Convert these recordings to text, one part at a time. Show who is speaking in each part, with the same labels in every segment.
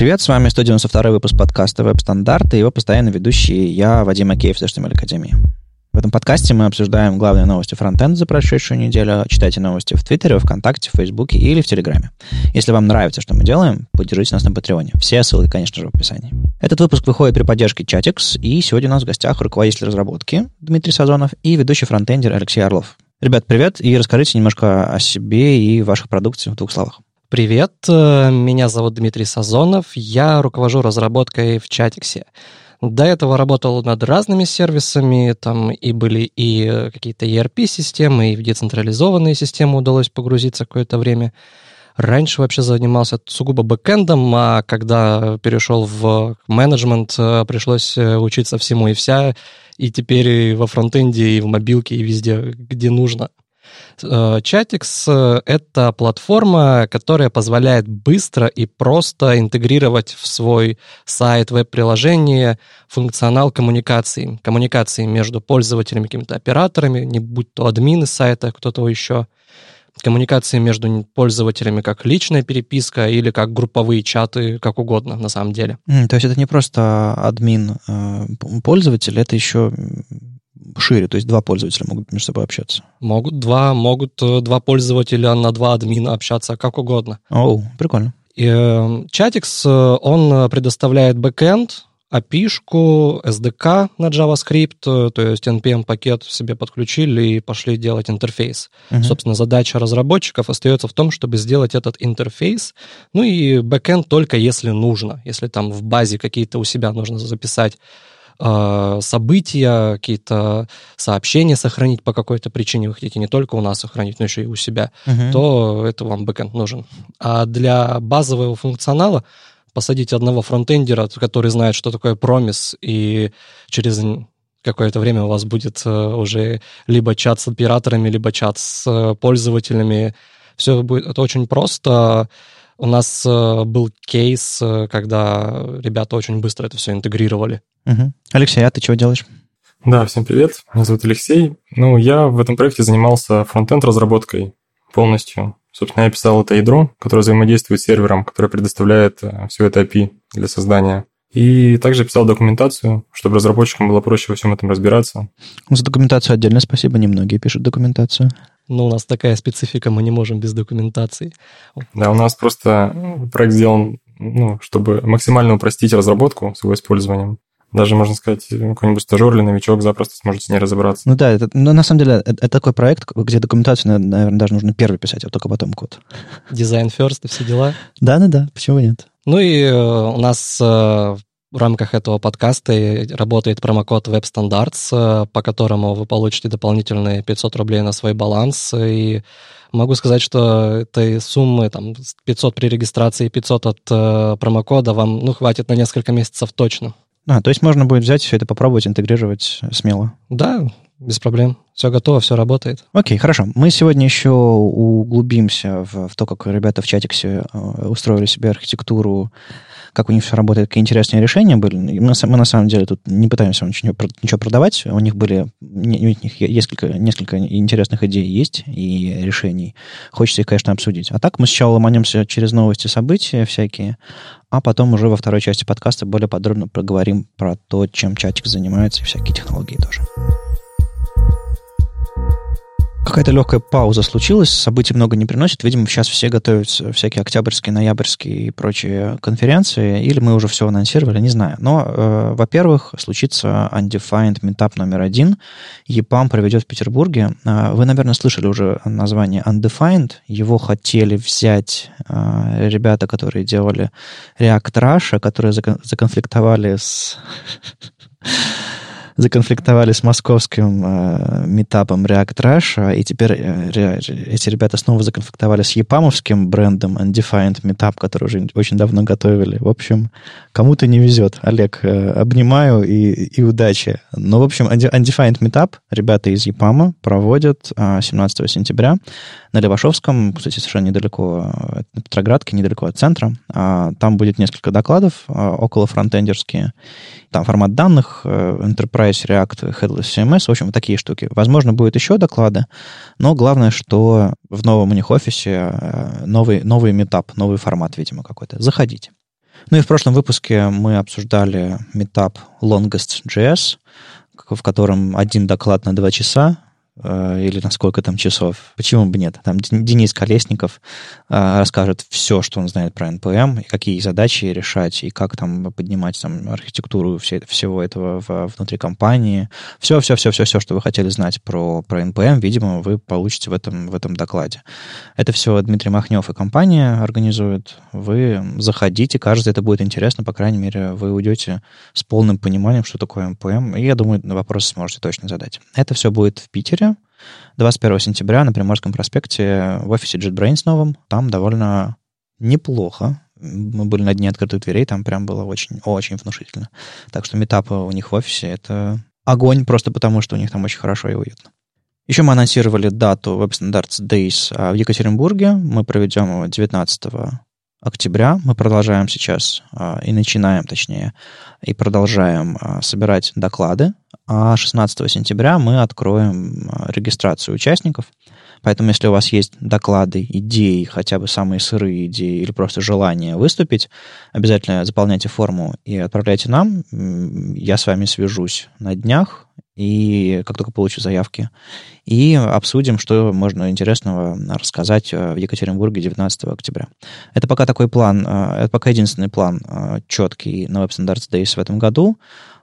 Speaker 1: Привет, с вами 192 выпуск подкаста «Веб-стандарты» и его постоянно ведущий я, Вадим Акеев с HTML Академии. В этом подкасте мы обсуждаем главные новости фронтенда за прошедшую неделю. Читайте новости в Твиттере, ВКонтакте, Фейсбуке или в Телеграме. Если вам нравится, что мы делаем, поддержите нас на Патреоне. Все ссылки, конечно же, в описании. Этот выпуск выходит при поддержке Chatix, и сегодня у нас в гостях руководитель разработки Дмитрий Сазонов и ведущий фронтендер Алексей Орлов. Ребят, привет, и расскажите немножко о себе и ваших продукциях в двух словах.
Speaker 2: Привет, э, меня зовут Дмитрий Сазонов, я руковожу разработкой в Чатиксе. До этого работал над разными сервисами, там и были и какие-то ERP-системы, и в децентрализованные системы удалось погрузиться какое-то время. Раньше вообще занимался сугубо бэкэндом, а когда перешел в менеджмент, э, пришлось э, учиться всему и вся, и теперь и во фронтенде, и в мобилке, и везде, где нужно. Chatix э, — это платформа, которая позволяет быстро и просто интегрировать в свой сайт, веб-приложение функционал коммуникации. Коммуникации между пользователями, какими-то операторами, не будь то админы сайта, кто-то еще. Коммуникации между пользователями как личная переписка или как групповые чаты, как угодно на самом деле.
Speaker 1: Mm, то есть это не просто админ э, пользователь, это еще шире, то есть два пользователя могут между собой общаться.
Speaker 2: Могут два, могут э, два пользователя на два админа общаться как угодно.
Speaker 1: О, прикольно.
Speaker 2: И, э, Chatix, э, он предоставляет backend, API-шку, SDK на JavaScript, то есть NPM-пакет себе подключили и пошли делать интерфейс. Uh-huh. Собственно, задача разработчиков остается в том, чтобы сделать этот интерфейс, ну и backend только если нужно, если там в базе какие-то у себя нужно записать события, какие-то сообщения сохранить по какой-то причине, вы хотите не только у нас сохранить, но еще и у себя, uh-huh. то это вам бэкэнд нужен. А для базового функционала посадить одного фронтендера, который знает, что такое промис, и через какое-то время у вас будет э, уже либо чат с операторами, либо чат с э, пользователями. Все будет это очень просто. У нас э, был кейс, э, когда ребята очень быстро это все интегрировали.
Speaker 1: Угу. Алексей, а ты чего делаешь?
Speaker 3: Да, всем привет. Меня зовут Алексей. Ну, я в этом проекте занимался фронтенд разработкой полностью. Собственно, я писал это ядро, которое взаимодействует с сервером, которое предоставляет э, все это API для создания. И также писал документацию, чтобы разработчикам было проще во всем этом разбираться.
Speaker 1: За документацию отдельно спасибо, немногие пишут документацию.
Speaker 2: Но у нас такая специфика, мы не можем без документации.
Speaker 3: Да, у нас просто проект сделан, ну, чтобы максимально упростить разработку с его использованием. Даже, можно сказать, какой-нибудь стажер или новичок запросто сможет с ней разобраться.
Speaker 1: Ну да, это, но на самом деле это, это такой проект, где документацию, наверное, даже нужно первый писать, а только потом код.
Speaker 2: Дизайн first и все дела.
Speaker 1: Да-да-да, почему нет?
Speaker 2: Ну и э, у нас э, в рамках этого подкаста работает промокод WebStandards, э, по которому вы получите дополнительные 500 рублей на свой баланс. И могу сказать, что этой суммы, там, 500 при регистрации и 500 от э, промокода вам, ну, хватит на несколько месяцев точно.
Speaker 1: А, то есть можно будет взять все это, попробовать интегрировать смело?
Speaker 2: Да, без проблем. Все готово, все работает.
Speaker 1: Окей, хорошо. Мы сегодня еще углубимся в, в то, как ребята в чатиксе э, устроили себе архитектуру как у них все работает, какие интересные решения были. Мы, мы на самом деле тут не пытаемся ничего, ничего продавать. У них были у них несколько, несколько интересных идей есть и решений. Хочется их, конечно, обсудить. А так мы сначала ломанемся через новости, события всякие, а потом уже во второй части подкаста более подробно поговорим про то, чем чатик занимается и всякие технологии тоже. Какая-то легкая пауза случилась, событий много не приносит. Видимо, сейчас все готовятся всякие октябрьские, ноябрьские и прочие конференции, или мы уже все анонсировали, не знаю. Но, э, во-первых, случится Undefined Meetup номер один. EPAM проведет в Петербурге. Э, вы, наверное, слышали уже название Undefined. Его хотели взять э, ребята, которые делали React Russia, которые законфликтовали с законфликтовали с московским э, метапом React Rush, и теперь э, эти ребята снова законфликтовали с япамовским брендом Undefined Meetup, который уже очень давно готовили. В общем, кому-то не везет. Олег, э, обнимаю и, и удачи. Ну, в общем, Undefined Meetup ребята из Япама проводят э, 17 сентября на Левашовском, кстати, совершенно недалеко от Петроградки, недалеко от центра. А, там будет несколько докладов а, около фронтендерские. Там формат данных, э, Enterprise React, Headless CMS, в общем, такие штуки. Возможно, будет еще доклады, но главное, что в новом у них офисе э, новый, новый метап, новый формат, видимо, какой-то. Заходите. Ну и в прошлом выпуске мы обсуждали метап Longest.js, в котором один доклад на два часа, или на сколько там часов. Почему бы нет? Там Денис Колесников э, расскажет все, что он знает про NPM, какие задачи решать, и как там поднимать там, архитектуру все, всего этого внутри компании. Все, все, все, все, все, что вы хотели знать про, про NPM, видимо, вы получите в этом, в этом докладе. Это все Дмитрий Махнев и компания организуют. Вы заходите, кажется, это будет интересно, по крайней мере, вы уйдете с полным пониманием, что такое NPM, и я думаю, на вопросы сможете точно задать. Это все будет в Питере, 21 сентября на Приморском проспекте в офисе JetBrains новом. Там довольно неплохо. Мы были на дне открытых дверей, там прям было очень-очень внушительно. Так что метапы у них в офисе — это огонь, просто потому что у них там очень хорошо и уютно. Еще мы анонсировали дату Web Standards Days а, в Екатеринбурге. Мы проведем его 19 октября. Мы продолжаем сейчас а, и начинаем, точнее, и продолжаем а, собирать доклады. А 16 сентября мы откроем а, регистрацию участников. Поэтому, если у вас есть доклады, идеи, хотя бы самые сырые идеи или просто желание выступить, обязательно заполняйте форму и отправляйте нам. Я с вами свяжусь на днях, и как только получу заявки, и обсудим, что можно интересного рассказать э, в Екатеринбурге 19 октября. Это пока такой план, э, это пока единственный план четкий на Web Standards Days в этом году.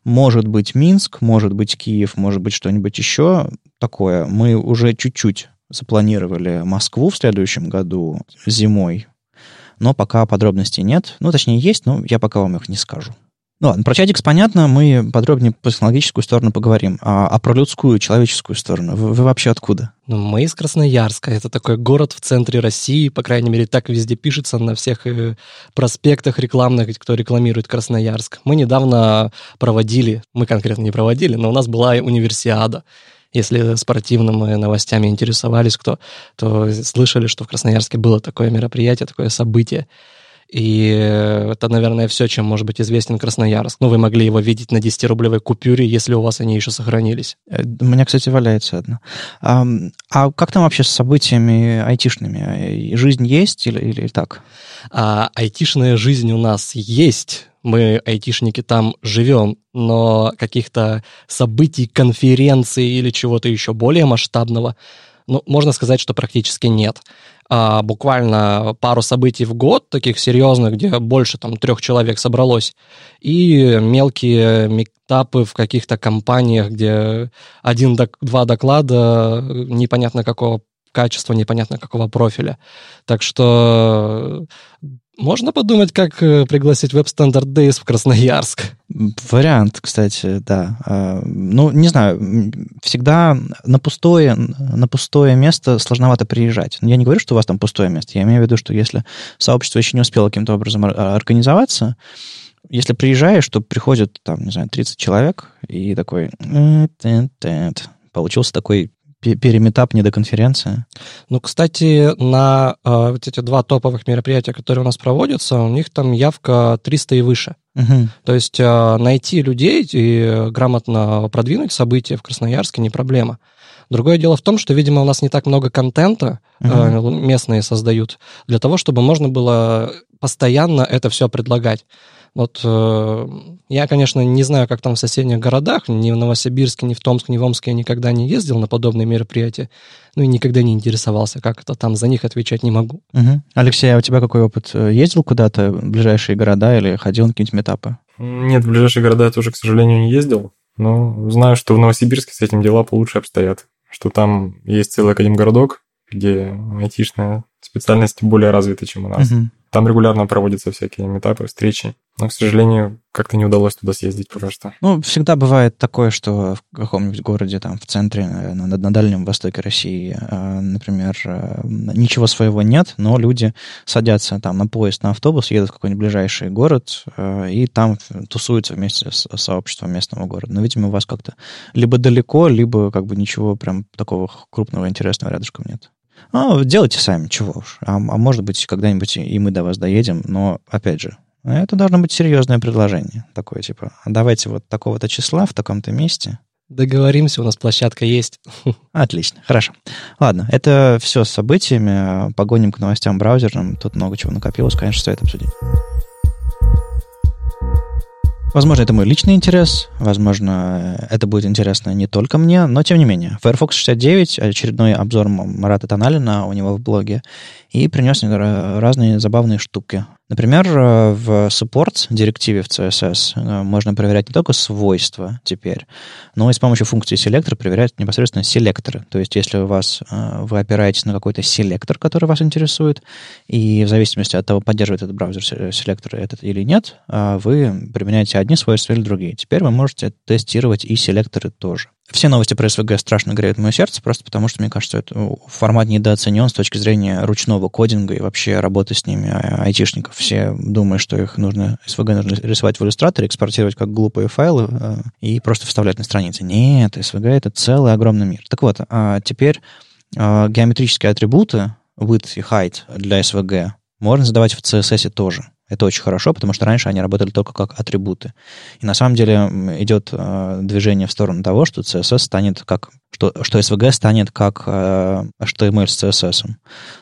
Speaker 1: Может быть Минск, может быть Киев, может быть что-нибудь еще такое. Мы уже чуть-чуть запланировали Москву в следующем году зимой, но пока подробностей нет. Ну, точнее, есть, но я пока вам их не скажу. Ну ладно, про Чатикс понятно, мы подробнее по технологическую сторону поговорим. А, а про людскую, человеческую сторону, вы, вы вообще откуда?
Speaker 2: Ну, мы из Красноярска. Это такой город в центре России, по крайней мере, так везде пишется на всех э, проспектах рекламных, кто рекламирует Красноярск. Мы недавно проводили, мы конкретно не проводили, но у нас была универсиада. Если спортивными новостями интересовались кто, то слышали, что в Красноярске было такое мероприятие, такое событие. И это, наверное, все, чем может быть известен Красноярск. Ну, вы могли его видеть на 10-рублевой купюре, если у вас они еще сохранились.
Speaker 1: Э, у меня, кстати, валяется одна. А, а как там вообще с событиями айтишными? Жизнь есть или, или так?
Speaker 2: А, айтишная жизнь у нас есть. Мы, айтишники, там живем, но каких-то событий, конференций или чего-то еще более масштабного, ну, можно сказать, что практически нет а, буквально пару событий в год, таких серьезных, где больше там трех человек собралось, и мелкие метапы в каких-то компаниях, где один-два доклада непонятно какого качества, непонятно какого профиля. Так что можно подумать, как э, пригласить Web Standard Days в Красноярск.
Speaker 1: Вариант, кстати, да. А, ну, не знаю, всегда на пустое, на пустое место сложновато приезжать. Я не говорю, что у вас там пустое место. Я имею в виду, что если сообщество еще не успело каким-то образом организоваться, если приезжаешь, то приходит, там, не знаю, 30 человек, и такой... Получился такой переметап, не до конференции.
Speaker 2: Ну, кстати, на э, вот эти два топовых мероприятия, которые у нас проводятся, у них там явка 300 и выше. Угу. То есть э, найти людей и грамотно продвинуть события в Красноярске не проблема. Другое дело в том, что, видимо, у нас не так много контента угу. э, местные создают для того, чтобы можно было постоянно это все предлагать. Вот э, я, конечно, не знаю, как там в соседних городах, ни в Новосибирске, ни в Томске, ни в Омске я никогда не ездил на подобные мероприятия, ну и никогда не интересовался, как это там, за них отвечать не могу.
Speaker 1: Угу. Алексей, а у тебя какой опыт? Ездил куда-то в ближайшие города или ходил на какие-нибудь метапы?
Speaker 3: Нет, в ближайшие города я тоже, к сожалению, не ездил, но знаю, что в Новосибирске с этим дела получше обстоят, что там есть целый академгородок, где айтишная специальность более развита, чем у нас. Угу. Там регулярно проводятся всякие метапы, встречи. Но, к сожалению, как-то не удалось туда съездить пока что.
Speaker 1: Ну, всегда бывает такое, что в каком-нибудь городе, там, в центре, на, на Дальнем Востоке России, э, например, э, ничего своего нет, но люди садятся там на поезд, на автобус, едут в какой-нибудь ближайший город э, и там тусуются вместе с сообществом местного города. Но, видимо, у вас как-то либо далеко, либо как бы ничего прям такого крупного интересного рядышком нет. Ну, делайте сами, чего уж. А, а может быть, когда-нибудь и мы до вас доедем, но, опять же, это должно быть серьезное предложение. Такое, типа, давайте вот такого-то числа в таком-то месте.
Speaker 2: Договоримся, у нас площадка есть.
Speaker 1: Отлично, хорошо. Ладно, это все с событиями. Погоним к новостям браузерным. Тут много чего накопилось, конечно, стоит обсудить. Возможно, это мой личный интерес, возможно, это будет интересно не только мне, но тем не менее. Firefox 69, очередной обзор Марата Тоналина у него в блоге, и принес разные забавные штуки. Например, э, в support директиве в CSS э, можно проверять не только свойства теперь, но и с помощью функции селектор проверять непосредственно селекторы. То есть, если у вас э, вы опираетесь на какой-то селектор, который вас интересует, и в зависимости от того, поддерживает этот браузер селектор этот или нет, вы применяете одни свойства или другие. Теперь вы можете тестировать и селекторы тоже. Все новости про СВГ страшно греют мое сердце, просто потому что, мне кажется, это формат недооценен с точки зрения ручного кодинга и вообще работы с ними, а, айтишников. Все думают, что их нужно, СВГ нужно рисовать в иллюстраторе, экспортировать как глупые файлы э, и просто вставлять на страницы. Нет, СВГ — это целый огромный мир. Так вот, а теперь а, геометрические атрибуты, width и height для СВГ можно задавать в CSS тоже. Это очень хорошо, потому что раньше они работали только как атрибуты. И на самом деле идет э, движение в сторону того, что CSS станет как что, что SVG станет как э, HTML с CSS.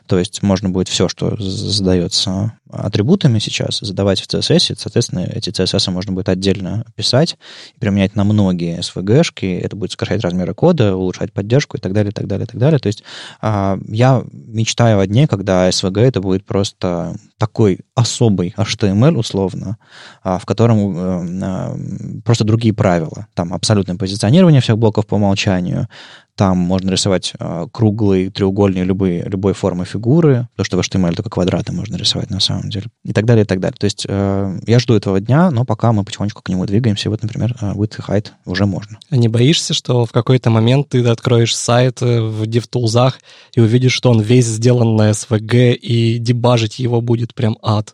Speaker 1: То есть можно будет все, что задается атрибутами сейчас, задавать в CSS. Соответственно, эти CSS можно будет отдельно писать и применять на многие SVG-шки. Это будет сокращать размеры кода, улучшать поддержку и так далее, и так далее, и так далее. То есть э, я мечтаю о дне, когда SVG это будет просто такой особый HTML, условно, э, в котором э, э, просто другие правила. Там абсолютное позиционирование всех блоков по умолчанию, там можно рисовать э, круглые, треугольные, любые, любой формы фигуры, то, что в HTML только квадраты можно рисовать на самом деле, и так далее, и так далее. То есть э, я жду этого дня, но пока мы потихонечку к нему двигаемся. Вот, например, э, width и height уже можно.
Speaker 2: А не боишься, что в какой-то момент ты откроешь сайт э, в DevTools и увидишь, что он весь сделан на SVG, и дебажить его будет прям ад?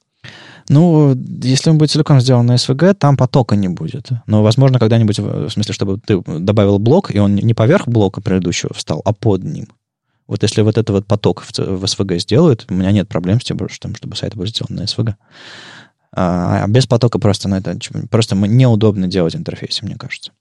Speaker 1: Ну, если он будет целиком сделан на SVG, там потока не будет. Но, возможно, когда-нибудь, в смысле, чтобы ты добавил блок, и он не поверх блока предыдущего встал, а под ним. Вот если вот это вот поток в, SVG сделают, у меня нет проблем с тем, чтобы сайт был сделан на SVG. А, а без потока просто, ну, это просто неудобно делать интерфейсы, мне кажется.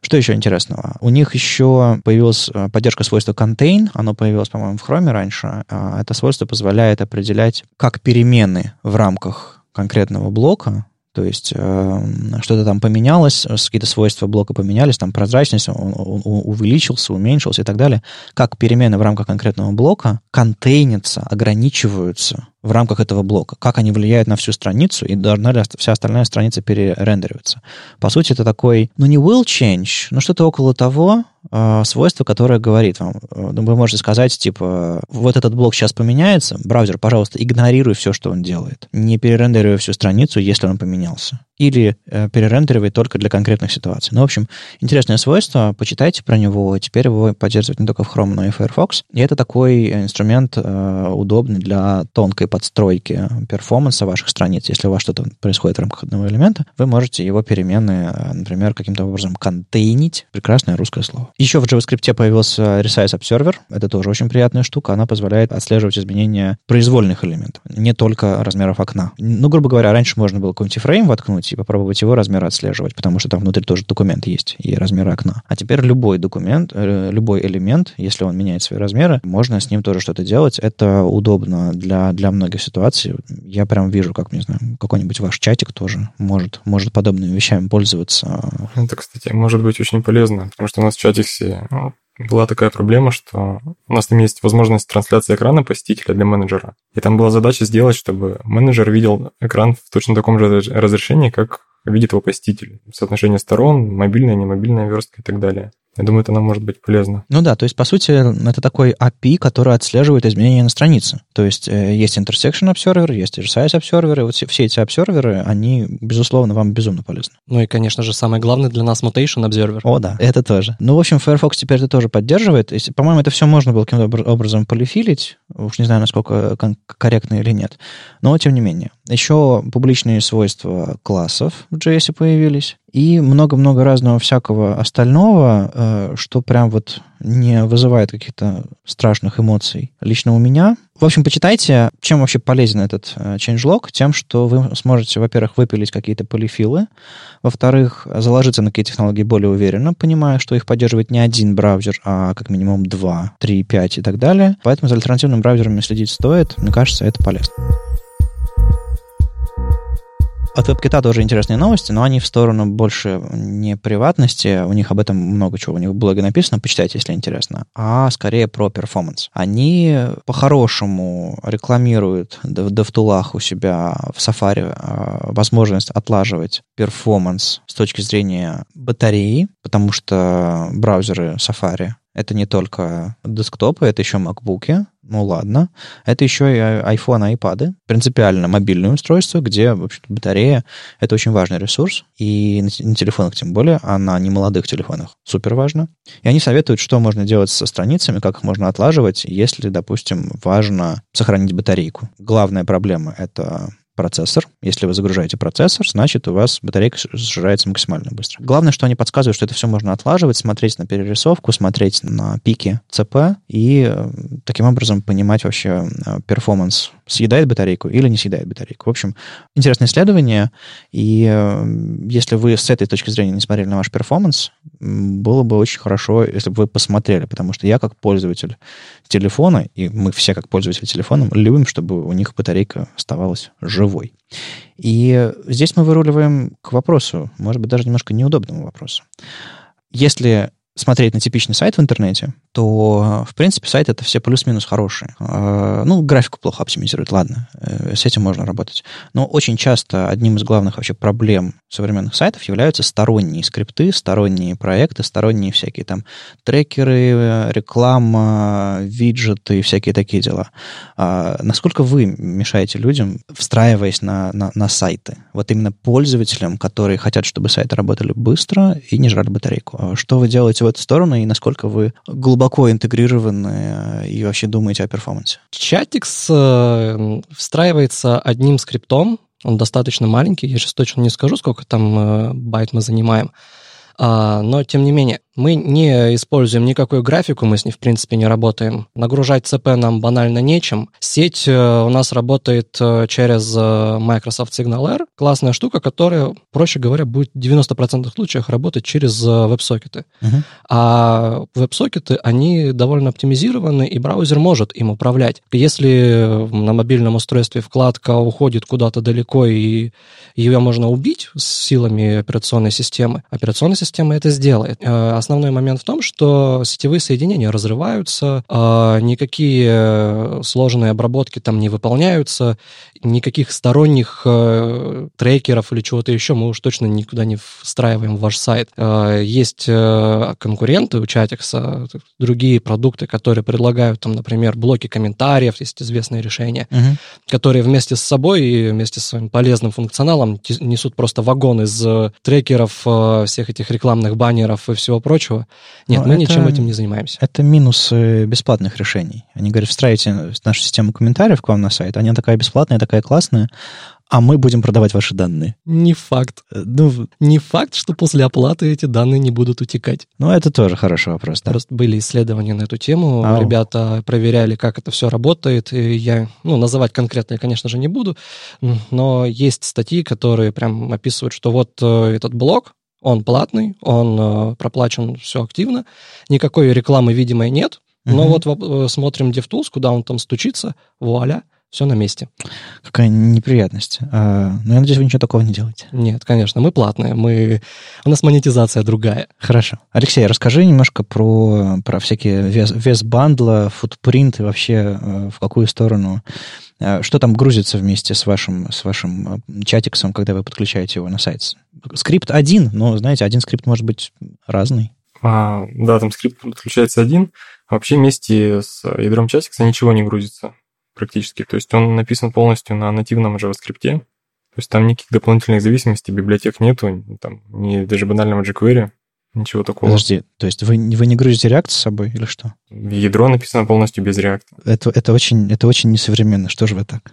Speaker 1: Что еще интересного? У них еще появилась э, поддержка свойства contain. Оно появилось, по-моему, в Chrome раньше. А, это свойство позволяет определять, как перемены в рамках конкретного блока, то есть э, что-то там поменялось, какие-то свойства блока поменялись, там прозрачность он, он увеличился, уменьшился и так далее. Как перемены в рамках конкретного блока контейнятся, ограничиваются в рамках этого блока, как они влияют на всю страницу, и должна ли вся остальная страница перерендериваться. По сути, это такой, ну не will change, но что-то около того, э, свойство, которое говорит вам, э, ну, вы можете сказать, типа, вот этот блок сейчас поменяется, браузер, пожалуйста, игнорируй все, что он делает, не перерендерируй всю страницу, если он поменялся или э, перерендеривать только для конкретных ситуаций. Ну, в общем, интересное свойство, почитайте про него. Теперь его поддерживают не только в Chrome, но и Firefox. И это такой инструмент э, удобный для тонкой подстройки перформанса ваших страниц. Если у вас что-то происходит в рамках одного элемента, вы можете его перемены, э, например, каким-то образом контейнить. Прекрасное русское слово. Еще в JavaScript появился Resize Observer. Это тоже очень приятная штука. Она позволяет отслеживать изменения произвольных элементов, не только размеров окна. Ну, грубо говоря, раньше можно было какой-нибудь фрейм воткнуть, и попробовать его размер отслеживать, потому что там внутри тоже документ есть и размер окна. А теперь любой документ, э, любой элемент, если он меняет свои размеры, можно с ним тоже что-то делать. Это удобно для, для многих ситуаций. Я прям вижу, как, не знаю, какой-нибудь ваш чатик тоже может, может подобными вещами пользоваться.
Speaker 3: Это, кстати, может быть очень полезно, потому что у нас в чатиксе ну, была такая проблема, что у нас там есть возможность трансляции экрана посетителя для менеджера. И там была задача сделать, чтобы менеджер видел экран в точно таком же разрешении, как видит его посетитель. Соотношение сторон, мобильная, немобильная верстка и так далее. Я думаю, это нам может быть полезно.
Speaker 1: Ну да, то есть, по сути, это такой API, который отслеживает изменения на странице. То есть, э, есть Intersection Observer, есть Resize Observer, и вот все, все эти обсерверы, они, безусловно, вам безумно полезны.
Speaker 2: Ну и, конечно же, самое главное для нас Mutation Observer.
Speaker 1: О, да, это тоже. Ну, в общем, Firefox теперь это тоже поддерживает. По-моему, это все можно было каким-то образом полифилить. Уж не знаю, насколько корректно или нет. Но, тем не менее. Еще публичные свойства классов в JS появились. И много-много разного всякого остального, э, что прям вот не вызывает каких-то страшных эмоций лично у меня. В общем, почитайте, чем вообще полезен этот э, changelog. Тем, что вы сможете, во-первых, выпилить какие-то полифилы, во-вторых, заложиться на какие технологии более уверенно, понимая, что их поддерживает не один браузер, а как минимум два, три, пять и так далее. Поэтому за альтернативными браузерами следить стоит. Мне кажется, это полезно. От WebKit тоже интересные новости, но они в сторону больше не приватности, у них об этом много чего, у них в блоге написано, почитайте, если интересно, а скорее про performance. Они по-хорошему рекламируют в DevTool'ах у себя в Safari а, возможность отлаживать performance с точки зрения батареи, потому что браузеры Safari это не только десктопы, это еще макбуки, ну ладно. Это еще и iPhone, iPad. Принципиально мобильное устройство, где, в общем батарея — это очень важный ресурс. И на телефонах тем более, а на немолодых телефонах супер важно. И они советуют, что можно делать со страницами, как их можно отлаживать, если, допустим, важно сохранить батарейку. Главная проблема — это процессор. Если вы загружаете процессор, значит, у вас батарейка сжирается максимально быстро. Главное, что они подсказывают, что это все можно отлаживать, смотреть на перерисовку, смотреть на пики ЦП и э, таким образом понимать вообще э, performance, съедает батарейку или не съедает батарейку. В общем, интересное исследование, и э, если вы с этой точки зрения не смотрели на ваш performance, было бы очень хорошо, если бы вы посмотрели, потому что я как пользователь телефона, и мы все как пользователи телефона, любим, чтобы у них батарейка оставалась живой. И здесь мы выруливаем к вопросу, может быть, даже немножко неудобному вопросу. Если смотреть на типичный сайт в интернете, то, в принципе, сайт это все плюс-минус хорошие. А, ну, графику плохо оптимизирует, ладно, э, с этим можно работать. Но очень часто одним из главных вообще проблем современных сайтов являются сторонние скрипты, сторонние проекты, сторонние всякие там трекеры, реклама, виджеты и всякие такие дела. А насколько вы мешаете людям, встраиваясь на, на, на сайты? Вот именно пользователям, которые хотят, чтобы сайты работали быстро и не жрали батарейку. А что вы делаете в эту сторону и насколько вы глубоко интегрированы и вообще думаете о перформансе?
Speaker 2: Chatix э, встраивается одним скриптом, он достаточно маленький, я сейчас точно не скажу, сколько там э, байт мы занимаем, а, но тем не менее, мы не используем никакую графику, мы с ней, в принципе, не работаем. Нагружать ЦП нам банально нечем. Сеть э, у нас работает э, через э, Microsoft Signal Air. Классная штука, которая, проще говоря, будет в 90% случаях работать через веб-сокеты. Uh-huh. А веб-сокеты, они довольно оптимизированы, и браузер может им управлять. Если на мобильном устройстве вкладка уходит куда-то далеко, и ее можно убить с силами операционной системы, операционная система это сделает основной момент в том, что сетевые соединения разрываются, а, никакие э, сложные обработки там не выполняются, никаких сторонних э, трекеров или чего-то еще мы уж точно никуда не встраиваем в ваш сайт. А, есть э, конкуренты у Chatix, другие продукты, которые предлагают там, например, блоки комментариев, есть известные решения, угу. которые вместе с собой и вместе с своим полезным функционалом несут просто вагон из трекеров, всех этих рекламных баннеров и всего прочего, прочего. Нет, Но мы это, ничем этим не занимаемся.
Speaker 1: Это минусы бесплатных решений. Они говорят, встраивайте нашу систему комментариев к вам на сайт, она такая бесплатная, такая классная, а мы будем продавать ваши данные.
Speaker 2: Не факт. Э, ну, не факт, что после оплаты эти данные не будут утекать.
Speaker 1: Ну, это тоже хороший вопрос, да.
Speaker 2: Просто были исследования на эту тему, Ау. ребята проверяли, как это все работает, и я, ну, называть конкретно я, конечно же, не буду, но есть статьи, которые прям описывают, что вот э, этот блок, он платный, он э, проплачен все активно, никакой рекламы видимой нет, но угу. вот э, смотрим DevTools, куда он там стучится, вуаля, все на месте.
Speaker 1: Какая неприятность. А, ну, я надеюсь, вы ничего такого не делаете.
Speaker 2: Нет, конечно, мы платные, мы... у нас монетизация другая.
Speaker 1: Хорошо. Алексей, расскажи немножко про, про всякие вес, вес бандла, footprint и вообще э, в какую сторону Э, что там грузится вместе с вашим, с вашим э, Chatix ом, когда вы подключаете его на сайт? Скрипт один, но, знаете, один скрипт может быть разный.
Speaker 3: А, да, там скрипт подключается один. А вообще вместе с ядром Chatix а ничего не грузится практически. То есть он написан полностью на нативном JavaScript. То есть там никаких дополнительных зависимостей, библиотек нету, там, ни даже банального jQuery. Ничего такого.
Speaker 1: Подожди, то есть вы, вы не грузите React с собой или что?
Speaker 3: Ядро написано полностью без React.
Speaker 1: Это, это, очень, это очень несовременно. Что же вы так?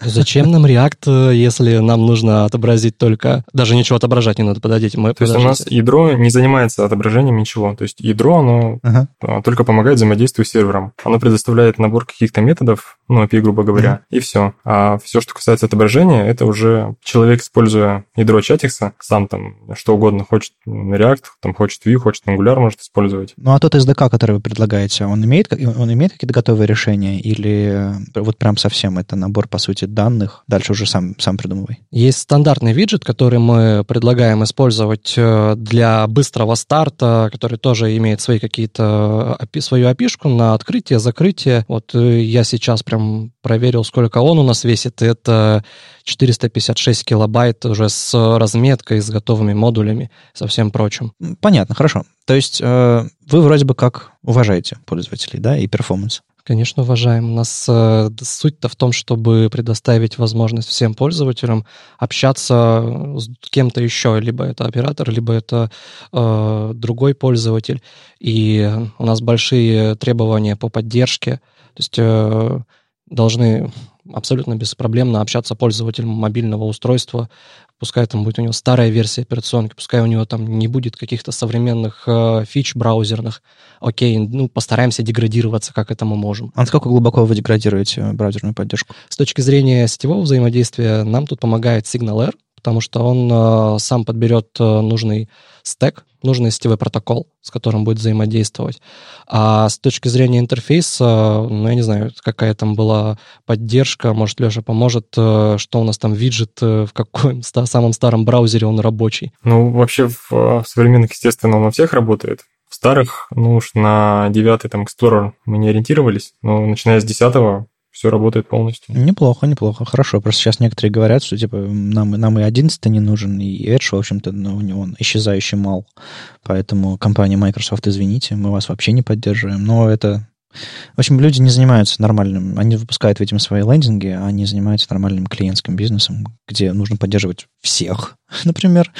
Speaker 2: Зачем нам React, если нам нужно отобразить только... Даже ничего отображать не надо, подождите. Мы,
Speaker 3: то есть у нас ядро не занимается отображением ничего. То есть ядро, оно ага. А, только помогает взаимодействию с сервером. Оно предоставляет набор каких-то методов, ну, API, грубо говоря, ага. и все. А все, что касается отображения, это уже человек, используя ядро чатикса, сам там что угодно хочет React, там хочет хочет Vue, хочет Angular, может использовать.
Speaker 1: Ну, а тот SDK, который вы предлагаете, он имеет, он имеет какие-то готовые решения или вот прям совсем это набор, по сути, данных? Дальше уже сам, сам придумывай.
Speaker 2: Есть стандартный виджет, который мы предлагаем использовать э, для быстрого старта, который тоже имеет свои какие-то, свою api на открытие, закрытие. Вот э, я сейчас прям проверил, сколько он у нас весит. Это 456 килобайт уже с разметкой, с готовыми модулями, со всем прочим.
Speaker 1: Понятно, хорошо. То есть э, вы вроде бы как уважаете пользователей, да, и перформанс?
Speaker 2: Конечно, уважаем. У нас э, суть-то в том, чтобы предоставить возможность всем пользователям общаться с кем-то еще, либо это оператор, либо это э, другой пользователь. И у нас большие требования по поддержке. То есть э, должны абсолютно беспроблемно общаться пользователем мобильного устройства, пускай там будет у него старая версия операционки, пускай у него там не будет каких-то современных э, фич браузерных. Окей, ну, постараемся деградироваться, как это мы можем.
Speaker 1: А насколько глубоко вы деградируете браузерную поддержку?
Speaker 2: С точки зрения сетевого взаимодействия нам тут помогает SignalR, потому что он э, сам подберет э, нужный стек, нужный сетевой протокол, с которым будет взаимодействовать. А с точки зрения интерфейса, ну, я не знаю, какая там была поддержка, может, Леша поможет, э, что у нас там виджет, э, в каком самом старом браузере он рабочий.
Speaker 3: Ну, вообще в, в современных, естественно, он у всех работает. В старых, ну уж на девятый там Explorer мы не ориентировались, но начиная с десятого все работает полностью.
Speaker 1: Неплохо, неплохо. Хорошо. Просто сейчас некоторые говорят, что типа нам, нам и 11 не нужен, и Edge, в общем-то, ну, него исчезающий мал. Поэтому компания Microsoft, извините, мы вас вообще не поддерживаем. Но это в общем, люди не занимаются нормальным, они выпускают, видимо, свои лендинги, а они занимаются нормальным клиентским бизнесом, где нужно поддерживать всех, например.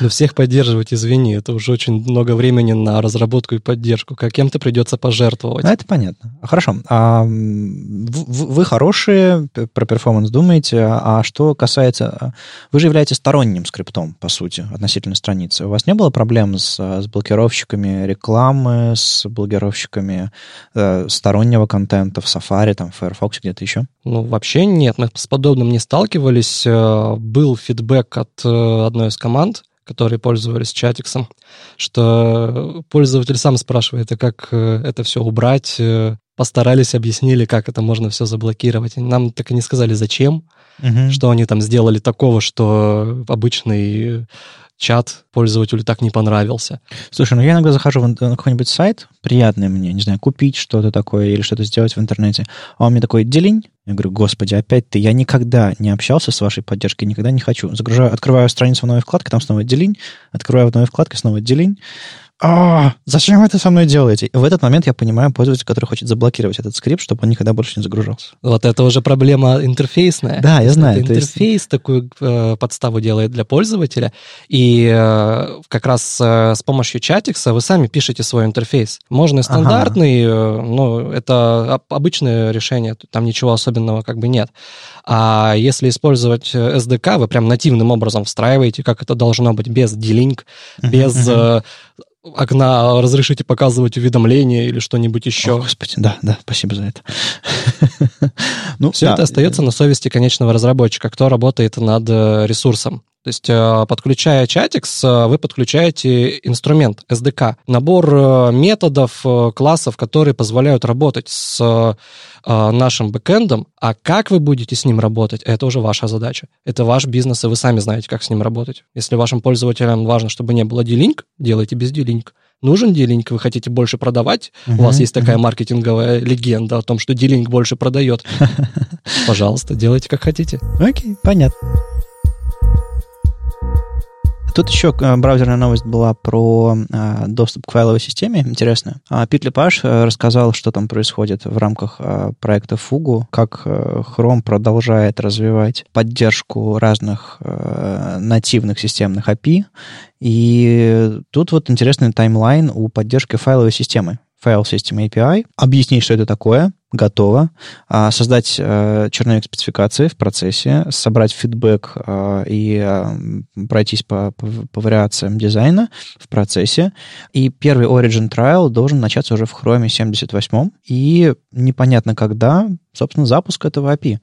Speaker 2: Но всех поддерживать, извини, это уже очень много времени на разработку и поддержку. Как кем-то придется пожертвовать.
Speaker 1: А это понятно. Хорошо. А вы, хорошие, про перформанс думаете, а что касается... Вы же являетесь сторонним скриптом, по сути, относительно страницы. У вас не было проблем с, с блокировщиками рекламы, с блокировщиками э, стороннего контента в Safari, там, в Firefox, где-то еще?
Speaker 2: Ну, вообще нет. Мы с подобным не сталкивались. Э, был фидбэк от э, одной из команд, которые пользовались чатиксом, что пользователь сам спрашивает, а как э, это все убрать, постарались, объяснили, как это можно все заблокировать. Нам так и не сказали, зачем, угу. что они там сделали такого, что обычный чат пользователю так не понравился.
Speaker 1: Слушай, ну я иногда захожу на какой-нибудь сайт, приятный мне, не знаю, купить что-то такое или что-то сделать в интернете, а он мне такой, делень. Я говорю, господи, опять ты, я никогда не общался с вашей поддержкой, никогда не хочу. Загружаю, открываю страницу в новой вкладке, там снова делень, открываю в новой вкладке, снова делень а, зачем вы это со мной делаете? И в этот момент я понимаю пользователя, который хочет заблокировать этот скрипт, чтобы он никогда больше не загружался.
Speaker 2: Вот это уже проблема интерфейсная.
Speaker 1: Да, я знаю.
Speaker 2: Это интерфейс есть... такую э, подставу делает для пользователя, и э, как раз э, с помощью чатикса вы сами пишете свой интерфейс. Можно и стандартный, ага. э, но это обычное решение, там ничего особенного как бы нет. А если использовать SDK, э, вы прям нативным образом встраиваете, как это должно быть, без D-Link, без... Uh-huh окна разрешите показывать уведомления или что-нибудь еще. О,
Speaker 1: господи, да, да, спасибо за это.
Speaker 2: ну, Все да. это остается на совести конечного разработчика, кто работает над э, ресурсом. То есть, э, подключая Chatix, э, вы подключаете инструмент SDK, набор методов, классов, которые позволяют работать с нашим бэкэндом, а как вы будете с ним работать, это уже ваша задача. Это ваш бизнес, и вы сами знаете, как с ним работать. Если вашим пользователям важно, чтобы не было D-Link, делайте без D-Link. Нужен D-Link, вы хотите больше продавать, uh-huh, у вас есть такая uh-huh. маркетинговая легенда о том, что D-Link больше продает. Пожалуйста, делайте как хотите.
Speaker 1: Окей, понятно. Тут еще э, браузерная новость была про э, доступ к файловой системе, интересно. А Пит Лепаш э, рассказал, что там происходит в рамках проекта Fugu, как Chrome продолжает развивать поддержку разных нативных системных API, и тут вот интересный таймлайн у поддержки файловой системы. File System API, объяснить, что это такое, готово, а, создать э, черновик спецификации в процессе, собрать фидбэк э, и пройтись по, по, по вариациям дизайна в процессе. И первый Origin Trial должен начаться уже в Chrome 78, и непонятно когда, собственно, запуск этого API.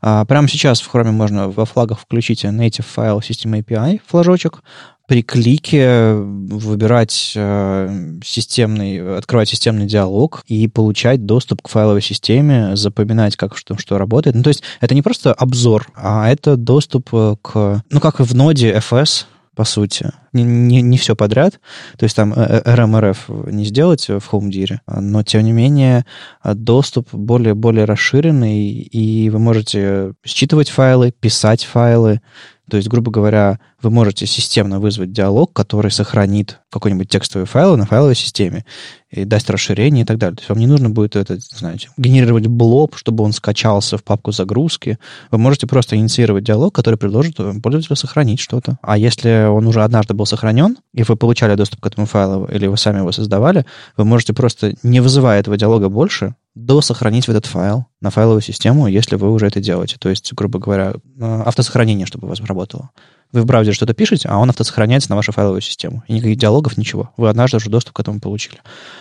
Speaker 1: А, прямо сейчас в Chrome можно во флагах включить Native File System API флажочек, при клике выбирать э, системный, открывать системный диалог и получать доступ к файловой системе, запоминать, как что, что работает. Ну, то есть это не просто обзор, а это доступ э, к, ну, как и в ноде FS, по сути. Не, не, не все подряд. То есть там RMRF э, э, не сделать в HomeDir, но тем не менее доступ более, более расширенный, и вы можете считывать файлы, писать файлы, то есть, грубо говоря, вы можете системно вызвать диалог, который сохранит какой-нибудь текстовый файл на файловой системе и даст расширение и так далее. То есть вам не нужно будет это, знаете, генерировать блоб, чтобы он скачался в папку загрузки. Вы можете просто инициировать диалог, который предложит пользователю сохранить что-то. А если он уже однажды был сохранен, и вы получали доступ к этому файлу, или вы сами его создавали, вы можете просто, не вызывая этого диалога больше, досохранить в этот файл на файловую систему, если вы уже это делаете. То есть, грубо говоря, э, автосохранение, чтобы у вас работало. Вы в браузере что-то пишете, а он автосохраняется на вашу файловую систему. И никаких диалогов, ничего. Вы однажды уже доступ к этому получили.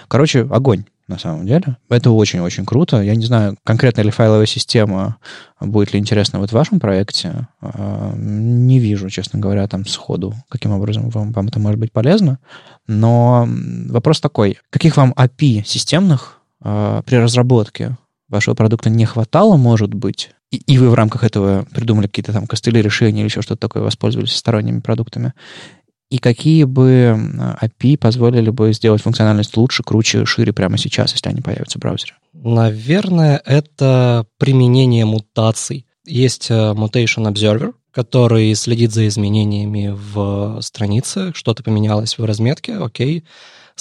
Speaker 1: Короче, огонь на самом деле. Это очень-очень круто. Я не знаю, конкретно ли файловая система будет ли интересна вот в вашем проекте. Э, не вижу, честно говоря, там сходу, каким образом вам, вам это может быть полезно. Но вопрос такой. Каких вам API системных э, при разработке вашего продукта не хватало, может быть, и, и вы в рамках этого придумали какие-то там костыли решения или еще что-то такое, воспользовались сторонними продуктами, и какие бы API позволили бы сделать функциональность лучше, круче, шире прямо сейчас, если они появятся в браузере?
Speaker 2: Наверное, это применение мутаций. Есть э, Mutation Observer, который следит за изменениями в странице, что-то поменялось в разметке, окей,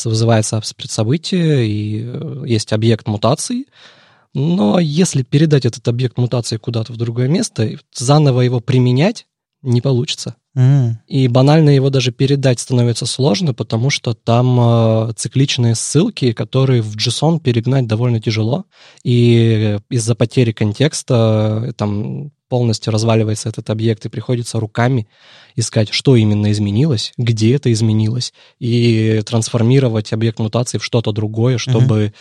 Speaker 2: вызывается предсобытие, и э, есть объект мутации, но если передать этот объект мутации куда-то в другое место, заново его применять не получится. Mm. И банально его даже передать становится сложно, потому что там э, цикличные ссылки, которые в JSON перегнать довольно тяжело. И из-за потери контекста э, там полностью разваливается этот объект, и приходится руками искать, что именно изменилось, где это изменилось, и трансформировать объект мутации в что-то другое, чтобы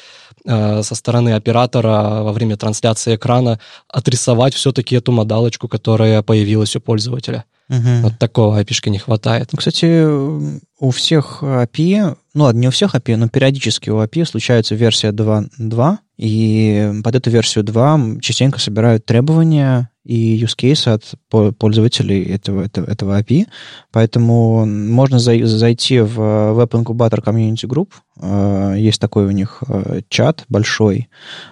Speaker 2: mm-hmm. э, со стороны оператора во время трансляции экрана отрисовать все-таки эту модалочку, которая появилась у пользователя. Угу. Вот такого API не хватает.
Speaker 1: Ну, кстати, у всех API, ну ладно, не у всех API, но периодически у API случается версия 2.2, и под эту версию 2 частенько собирают требования и use case от пользователей этого, этого, этого API. Поэтому можно зайти в Web Incubator Community Group. Э, есть такой у них э, чат большой,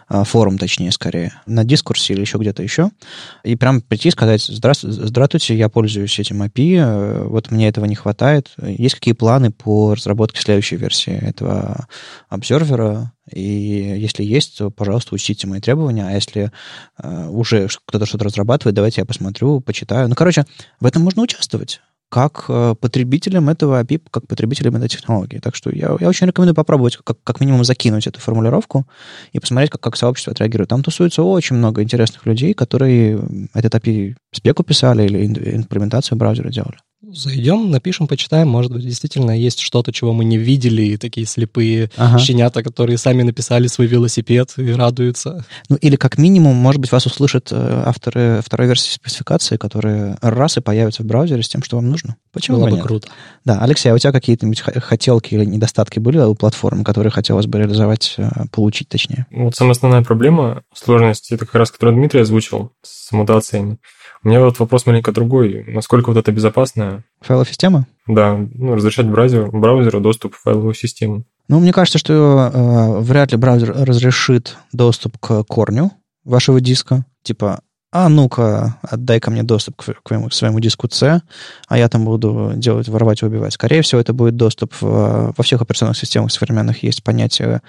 Speaker 1: э, форум точнее скорее, на дискурсе или еще где-то еще. И прям прийти и сказать, здравствуйте, я пользуюсь этим API, вот мне этого не хватает. Есть какие планы по разработке следующей версии этого обсервера? И если есть, то, пожалуйста, учтите мои требования. А если э, уже кто-то что-то разрабатывает, давайте я посмотрю, почитаю. Ну, короче, в этом можно участвовать как э, потребителям этого API, как потребителям этой технологии. Так что я, я очень рекомендую попробовать как, как минимум закинуть эту формулировку и посмотреть, как, как сообщество отреагирует. Там тусуется очень много интересных людей, которые этот API спеку писали или имплементацию браузера делали.
Speaker 2: Зайдем, напишем, почитаем. Может быть, действительно есть что-то, чего мы не видели, и такие слепые ага. щенята, которые сами написали свой велосипед и радуются.
Speaker 1: Ну, или как минимум, может быть, вас услышат э, авторы второй версии спецификации, которые раз и появятся в браузере с тем, что вам нужно.
Speaker 2: Почему Было бы нет? круто.
Speaker 1: Да, Алексей, а у тебя какие-то хотелки или недостатки были у платформы, которые хотелось бы реализовать, э, получить точнее?
Speaker 3: Вот самая основная проблема, сложность, это как раз, которую Дмитрий озвучил, с мутациями. У меня вот вопрос маленько другой. Насколько вот это безопасно?
Speaker 1: Файловая система?
Speaker 3: Да, ну, разрешать браузеру, браузеру доступ в файловую систему.
Speaker 1: Ну, мне кажется, что э, вряд ли браузер разрешит доступ к корню вашего диска. Типа, а ну-ка, отдай ко мне доступ к, к, к своему диску C, а я там буду делать, воровать и убивать. Скорее всего, это будет доступ в, во всех операционных системах современных есть понятие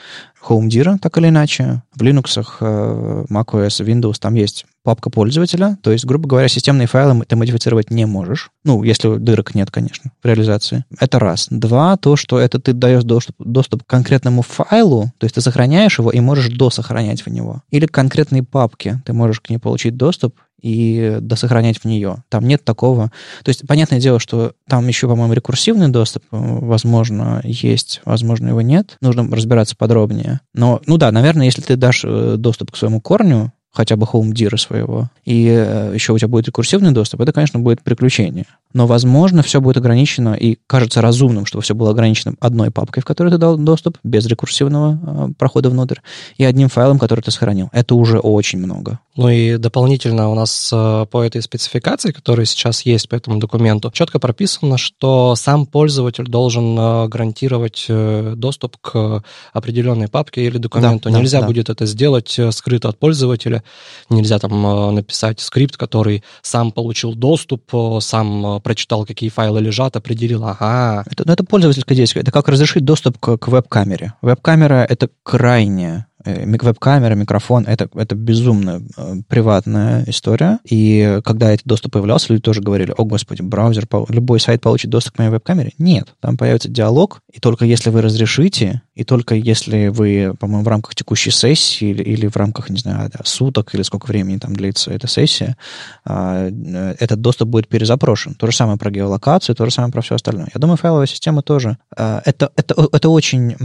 Speaker 1: HomeDir, так или иначе. В Linux, э, macOS, Windows там есть папка пользователя, то есть, грубо говоря, системные файлы ты модифицировать не можешь. Ну, если дырок нет, конечно, в реализации. Это раз. Два, то, что это ты даешь доступ, доступ к конкретному файлу, то есть ты сохраняешь его и можешь досохранять в него. Или к конкретной папке ты можешь к ней получить доступ и досохранять в нее. Там нет такого. То есть, понятное дело, что там еще, по-моему, рекурсивный доступ, возможно, есть, возможно, его нет. Нужно разбираться подробнее. Но, ну да, наверное, если ты дашь э, доступ к своему корню, хотя бы HomeDir своего, и э, еще у тебя будет рекурсивный доступ, это, конечно, будет приключение. Но, возможно, все будет ограничено и кажется разумным, чтобы все было ограничено одной папкой, в которой ты дал доступ, без рекурсивного э, прохода внутрь, и одним файлом, который ты сохранил. Это уже очень много.
Speaker 2: Ну и дополнительно у нас э, по этой спецификации, которая сейчас есть по этому документу, четко прописано, что сам пользователь должен э, гарантировать э, доступ к определенной папке или документу. Да, Нельзя да, будет это сделать скрыто от пользователя. Нельзя там написать скрипт, который сам получил доступ, сам прочитал, какие файлы лежат, определил, ага.
Speaker 1: Это, ну, это пользовательское действие. Это как разрешить доступ к, к веб-камере. Веб-камера — это крайне веб-камера, микрофон, это, это безумно э, приватная история. И когда этот доступ появлялся, люди тоже говорили, о, господи, браузер, любой сайт получит доступ к моей веб-камере. Нет, там появится диалог, и только если вы разрешите, и только если вы, по-моему, в рамках текущей сессии или, или в рамках, не знаю, суток или сколько времени там длится эта сессия, а, э, этот доступ будет перезапрошен. То же самое про геолокацию, то же самое про все остальное. Я думаю, файловая система тоже. А, это, это, это очень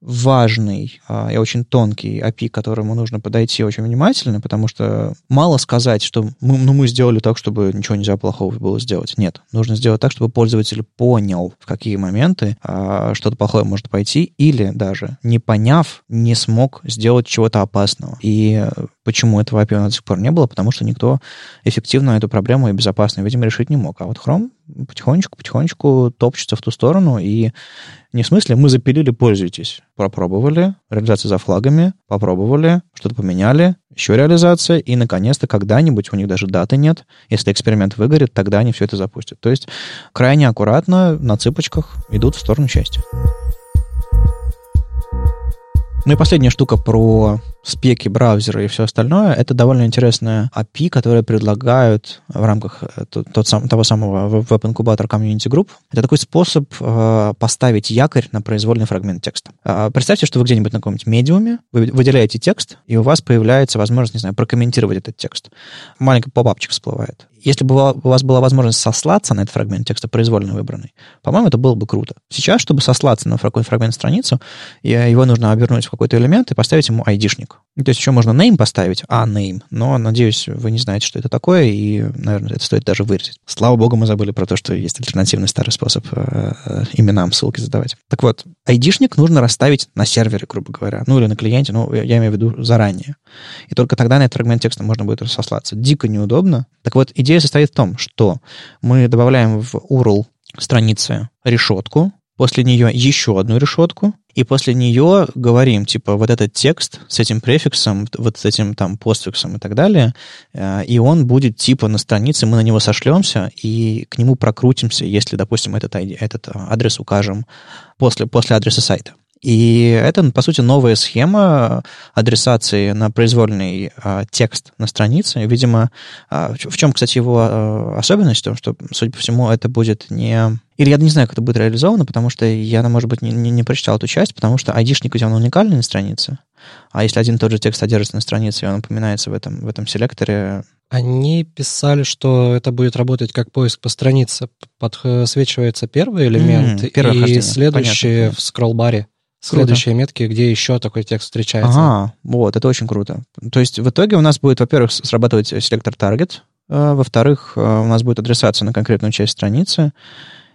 Speaker 1: важный а, и очень тонкий API, к которому нужно подойти очень внимательно, потому что мало сказать, что мы, ну, мы сделали так, чтобы ничего нельзя плохого было сделать. Нет, нужно сделать так, чтобы пользователь понял, в какие моменты а, что-то плохое может пойти, или даже не поняв, не смог сделать чего-то опасного. И почему этого API до сих пор не было? Потому что никто эффективно эту проблему и безопасно, видимо, решить не мог. А вот Chrome потихонечку-потихонечку топчется в ту сторону, и не в смысле мы запилили, пользуйтесь. Попробовали, реализация за флагами, попробовали, что-то поменяли, еще реализация, и, наконец-то, когда-нибудь, у них даже даты нет, если эксперимент выгорит, тогда они все это запустят. То есть крайне аккуратно, на цыпочках идут в сторону счастья. Ну и последняя штука про спеки браузера и все остальное, это довольно интересная API, которая предлагают в рамках э, тот, сам, того самого веб-инкубатора Community Group. Это такой способ э, поставить якорь на произвольный фрагмент текста. Э, представьте, что вы где-нибудь на каком-нибудь медиуме, вы выделяете текст, и у вас появляется возможность, не знаю, прокомментировать этот текст. Маленький попапчик всплывает. Если бы у вас была возможность сослаться на этот фрагмент текста, произвольно выбранный, по-моему, это было бы круто. Сейчас, чтобы сослаться на какой-то фрагмент страницу, его нужно обернуть в какой-то элемент и поставить ему айдишник. То есть еще можно name поставить, а name, но, надеюсь, вы не знаете, что это такое, и, наверное, это стоит даже вырезать. Слава богу, мы забыли про то, что есть альтернативный старый способ э, э, именам ссылки задавать. Так вот, айдишник нужно расставить на сервере, грубо говоря, ну или на клиенте, ну, я имею в виду заранее. И только тогда на этот фрагмент текста можно будет сослаться. Дико неудобно. Так вот, идея состоит в том, что мы добавляем в URL страницы решетку, после нее еще одну решетку, и после нее говорим, типа, вот этот текст с этим префиксом, вот с этим там постфиксом и так далее, э, и он будет типа на странице, мы на него сошлемся и к нему прокрутимся, если, допустим, этот, этот адрес укажем после, после адреса сайта. И это, по сути, новая схема адресации на произвольный а, текст на странице. Видимо, а, в чем, кстати, его а, особенность? В том, что, судя по всему, это будет не... Или я не знаю, как это будет реализовано, потому что я, может быть, не, не, не прочитал эту часть, потому что айдишник у тебя уникальный на странице. А если один и тот же текст содержится на странице, и он упоминается в этом, в этом селекторе,
Speaker 2: они писали, что это будет работать как поиск по странице. Подсвечивается первый элемент, mm, и следующий Понятно. в скролл-баре. Следующие круто. метки, где еще такой текст встречается.
Speaker 1: Ага, вот, это очень круто. То есть в итоге у нас будет, во-первых, срабатывать селектор таргет, э, во-вторых, э, у нас будет адресация на конкретную часть страницы,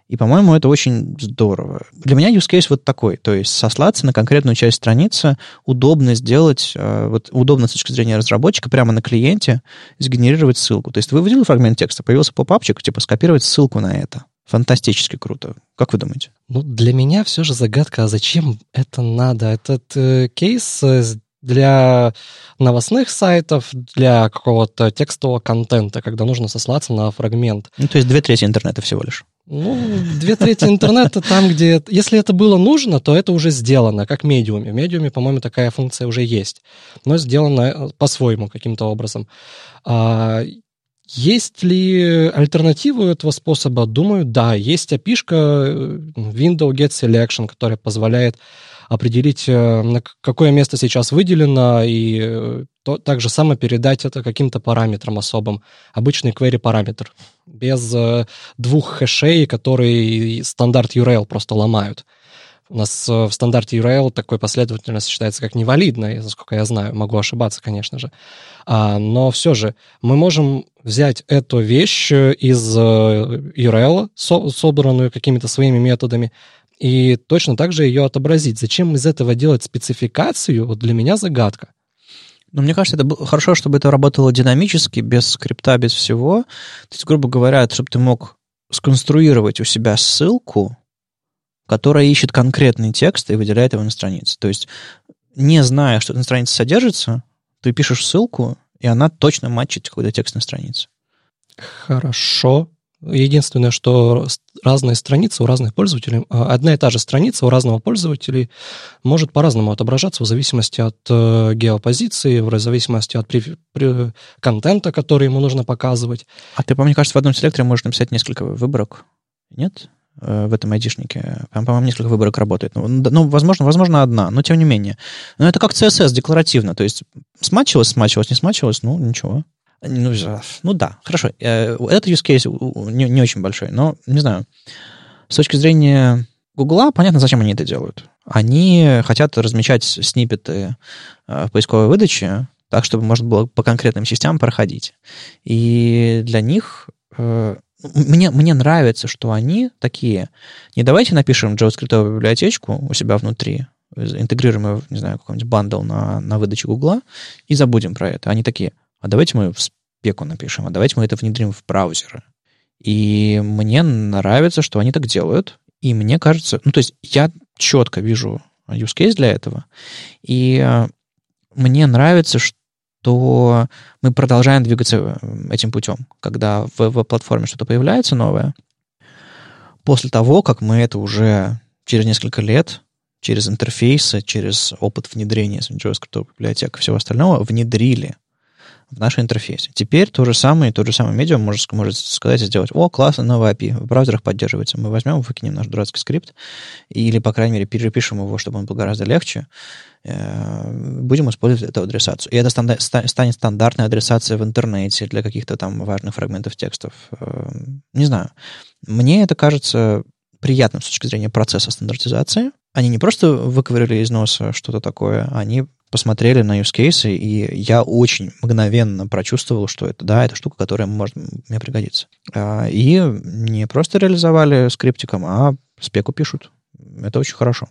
Speaker 1: и, по-моему, это очень здорово. Для меня use case вот такой. То есть сослаться на конкретную часть страницы удобно сделать, э, вот удобно с точки зрения разработчика, прямо на клиенте сгенерировать ссылку. То есть вы выделили фрагмент текста, появился поп-апчик, типа скопировать ссылку на это. Фантастически круто. Как вы думаете?
Speaker 2: Ну, для меня все же загадка, а зачем это надо? Этот э, кейс э, для новостных сайтов, для какого-то текстового контента, когда нужно сослаться на фрагмент.
Speaker 1: Ну, то есть две трети интернета всего лишь.
Speaker 2: Ну, две трети интернета там, где... Если это было нужно, то это уже сделано, как в медиуме. В медиуме, по-моему, такая функция уже есть, но сделано э, по-своему каким-то образом. А, есть ли альтернативы этого способа? Думаю, да. Есть api э, Window Get Selection, которая позволяет определить, э, на какое место сейчас выделено, и э, то, также само передать это каким-то параметрам особым. Обычный query параметр, без двух хэшей, которые стандарт URL просто ломают. У нас в стандарте URL такой последовательность считается как невалидной, насколько я знаю. Могу ошибаться, конечно же. А, но все же мы можем взять эту вещь из URL, собранную какими-то своими методами, и точно так же ее отобразить. Зачем из этого делать спецификацию, вот для меня загадка.
Speaker 1: Ну, мне кажется, это было хорошо, чтобы это работало динамически, без скрипта, без всего. То есть, грубо говоря, чтобы ты мог сконструировать у себя ссылку, которая ищет конкретный текст и выделяет его на странице. То есть, не зная, что на странице содержится, ты пишешь ссылку, и она точно матчит какой-то текст на странице.
Speaker 2: Хорошо. Единственное, что разные страницы у разных пользователей, а, одна и та же страница у разного пользователя может по-разному отображаться в зависимости от э, геопозиции, в зависимости от при, при, контента, который ему нужно показывать.
Speaker 1: А ты, по-моему, кажется, в одном селекторе можешь написать несколько выборок, нет? Э, в этом айдишнике. По-моему, несколько выборок работает. Ну, ну, возможно, возможно, одна, но тем не менее. Но это как CSS, декларативно. То есть смачивалось, смачивалось, не смачивалось, ну, ничего. Ну, ну да, хорошо. Э, этот use case не, не очень большой, но не знаю. С точки зрения Гугла, понятно, зачем они это делают. Они хотят размечать сниппеты э, в поисковой выдаче так, чтобы можно было по конкретным частям проходить. И для них э, мне, мне нравится, что они такие. Не давайте напишем JavaScript библиотечку у себя внутри, интегрируем ее, не знаю, какой-нибудь бандл на, на выдаче Гугла и забудем про это. Они такие, а давайте мы в спеку напишем, а давайте мы это внедрим в браузеры. И мне нравится, что они так делают. И мне кажется, ну, то есть я четко вижу use case для этого. И э, мне нравится, что мы продолжаем двигаться э, этим путем. Когда в, в платформе что-то появляется новое, после того, как мы это уже через несколько лет через интерфейсы, через опыт внедрения JavaScript библиотек и всего остального внедрили в наш интерфейс. Теперь то же самое, тот же самый медиум может, может сказать и сделать, о, классно, новый API, в браузерах поддерживается. Мы возьмем, выкинем наш дурацкий скрипт, или, по крайней мере, перепишем его, чтобы он был гораздо легче, э, будем использовать эту адресацию. И это станет стандартной адресацией в интернете для каких-то там важных фрагментов текстов. Э, не знаю. Мне это кажется приятным с точки зрения процесса стандартизации. Они не просто выковырили из носа что-то такое, они посмотрели на use cases, и я очень мгновенно прочувствовал, что это, да, это штука, которая может мне пригодиться. А, и не просто реализовали скриптиком, а спеку пишут. Это очень хорошо.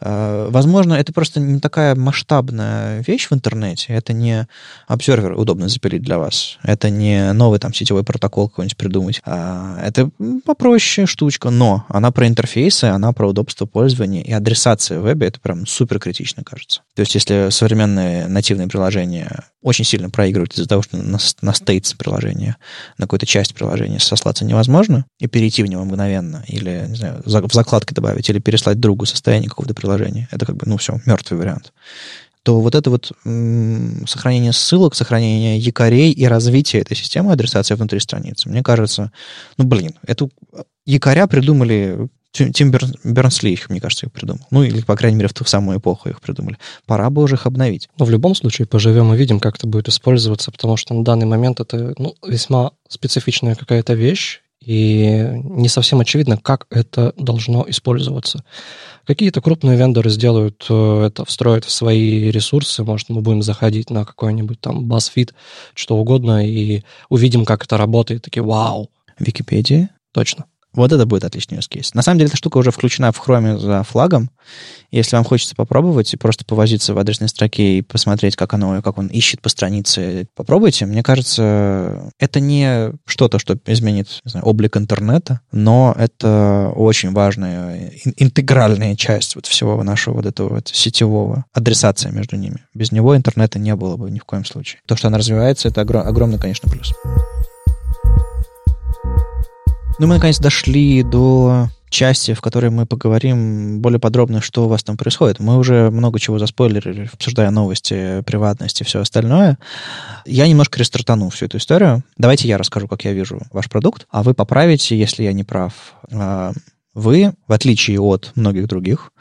Speaker 1: А, возможно, это просто не такая масштабная вещь в интернете. Это не обсервер удобно запилить для вас. Это не новый там сетевой протокол какой-нибудь придумать. А, это попроще штучка, но она про интерфейсы, она про удобство пользования и адресация в вебе. Это прям супер критично, кажется. То есть, если современные нативные приложения очень сильно проигрывают из-за того, что на, на states приложения, на какую-то часть приложения сослаться невозможно и перейти в него мгновенно, или, не знаю, в закладки добавить, или переслать другу состояние какого-то приложения. Это как бы, ну, все, мертвый вариант то вот это вот м- сохранение ссылок, сохранение якорей и развитие этой системы адресации внутри страницы, мне кажется, ну, блин, эту якоря придумали Тим Бернсли их, мне кажется, их придумал. Ну, или, по крайней мере, в ту самую эпоху их придумали. Пора бы уже их обновить.
Speaker 2: Но в любом случае поживем и видим, как это будет использоваться, потому что на данный момент это ну, весьма специфичная какая-то вещь, и не совсем очевидно, как это должно использоваться. Какие-то крупные вендоры сделают э, это, встроят в свои ресурсы, может, мы будем заходить на какой-нибудь там BuzzFeed, что угодно, и увидим, как это работает, такие «Вау!»
Speaker 1: Википедия?
Speaker 2: Точно.
Speaker 1: Вот это будет отличный use case. На самом деле, эта штука уже включена в Chrome за флагом. Если вам хочется попробовать и просто повозиться в адресной строке и посмотреть, как оно, как он ищет по странице, попробуйте. Мне кажется, это не что-то, что изменит не знаю, облик интернета, но это очень важная интегральная часть вот всего нашего вот этого вот сетевого, адресация между ними. Без него интернета не было бы ни в коем случае. То, что она развивается, это огромный, конечно, плюс. Ну, мы, наконец, дошли до части, в которой мы поговорим более подробно, что у вас там происходит. Мы уже много чего заспойлерили, обсуждая новости, приватности и все остальное. Я немножко рестартану всю эту историю. Давайте я расскажу, как я вижу ваш продукт, а вы поправите, если я не прав. А, вы, в отличие от многих других,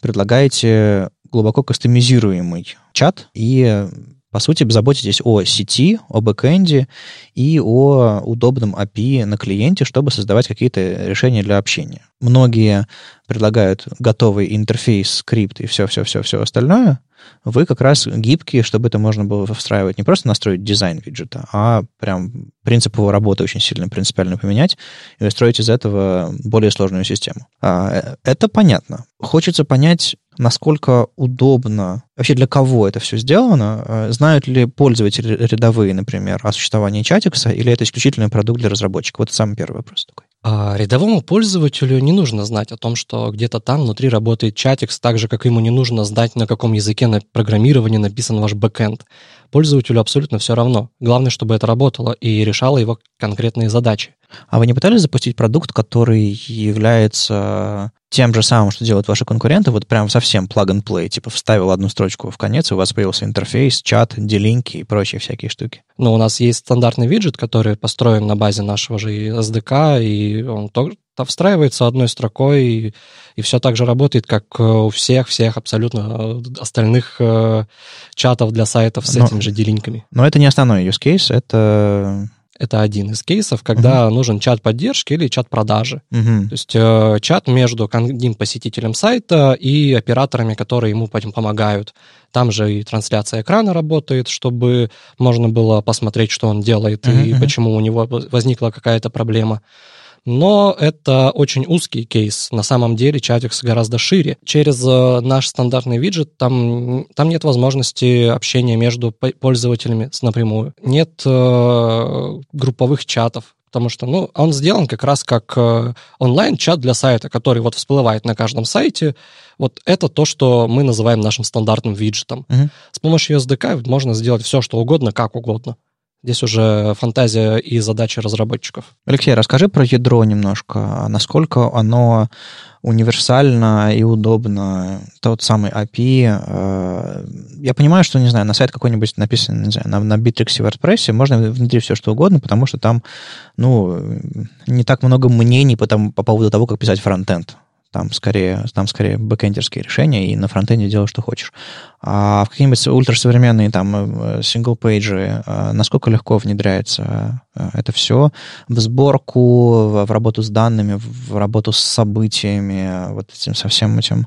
Speaker 1: предлагаете глубоко кастомизируемый чат и по сути, заботитесь о сети, о бэкэнде и о удобном API на клиенте, чтобы создавать какие-то решения для общения. Многие предлагают готовый интерфейс, скрипт и все-все-все-все остальное. вы как раз гибкие, чтобы это можно было встраивать, не просто настроить дизайн виджета, а прям принцип его работы очень сильно принципиально поменять и строить из этого более сложную систему. А, э, это понятно. Хочется понять, насколько удобно, вообще для кого это все сделано, э, знают ли пользователи рядовые, например, о существовании чатикса, или это исключительный продукт для разработчиков? Вот самый первый вопрос такой.
Speaker 2: А рядовому пользователю не нужно знать о том, что где-то там внутри работает чатикс, так же, как ему не нужно знать, на каком языке на программировании написан ваш бэкэнд. Пользователю абсолютно все равно. Главное, чтобы это работало и решало его конкретные задачи.
Speaker 1: А вы не пытались запустить продукт, который является тем же самым, что делают ваши конкуренты, вот прям совсем plug and play, типа вставил одну строчку в конец, и у вас появился интерфейс, чат, делинки и прочие всякие штуки?
Speaker 2: Ну, у нас есть стандартный виджет, который построен на базе нашего же SDK, и он тоже встраивается одной строкой, и, и все так же работает, как э, у всех-всех абсолютно э, остальных э, чатов для сайтов с но, этими же делинками.
Speaker 1: Но это не основной use case, это
Speaker 2: это один из кейсов, когда uh-huh. нужен чат поддержки или чат продажи. Uh-huh. То есть э, чат между одним посетителем сайта и операторами, которые ему помогают. Там же и трансляция экрана работает, чтобы можно было посмотреть, что он делает uh-huh. и почему у него возникла какая-то проблема но это очень узкий кейс. На самом деле Chatix гораздо шире. Через э, наш стандартный виджет там, там нет возможности общения между пользователями напрямую. Нет э, групповых чатов, потому что, ну, он сделан как раз как э, онлайн-чат для сайта, который вот всплывает на каждом сайте. Вот это то, что мы называем нашим стандартным виджетом. Uh-huh. С помощью SDK можно сделать все, что угодно, как угодно. Здесь уже фантазия и задачи разработчиков.
Speaker 1: Алексей, расскажи про ядро немножко. Насколько оно универсально и удобно. Тот самый API. Э, я понимаю, что, не знаю, на сайт какой-нибудь написан, не знаю, на, на Bittrex и WordPress можно внедрить все, что угодно, потому что там, ну, не так много мнений по, там, по поводу того, как писать фронтенд. Там скорее, там скорее бэкэндерские решения, и на фронтенде делай, что хочешь. А в какие-нибудь ультрасовременные там сингл-пейджи, э, насколько легко внедряется э, это все в сборку, в, работу с данными, в работу с событиями, вот этим со всем этим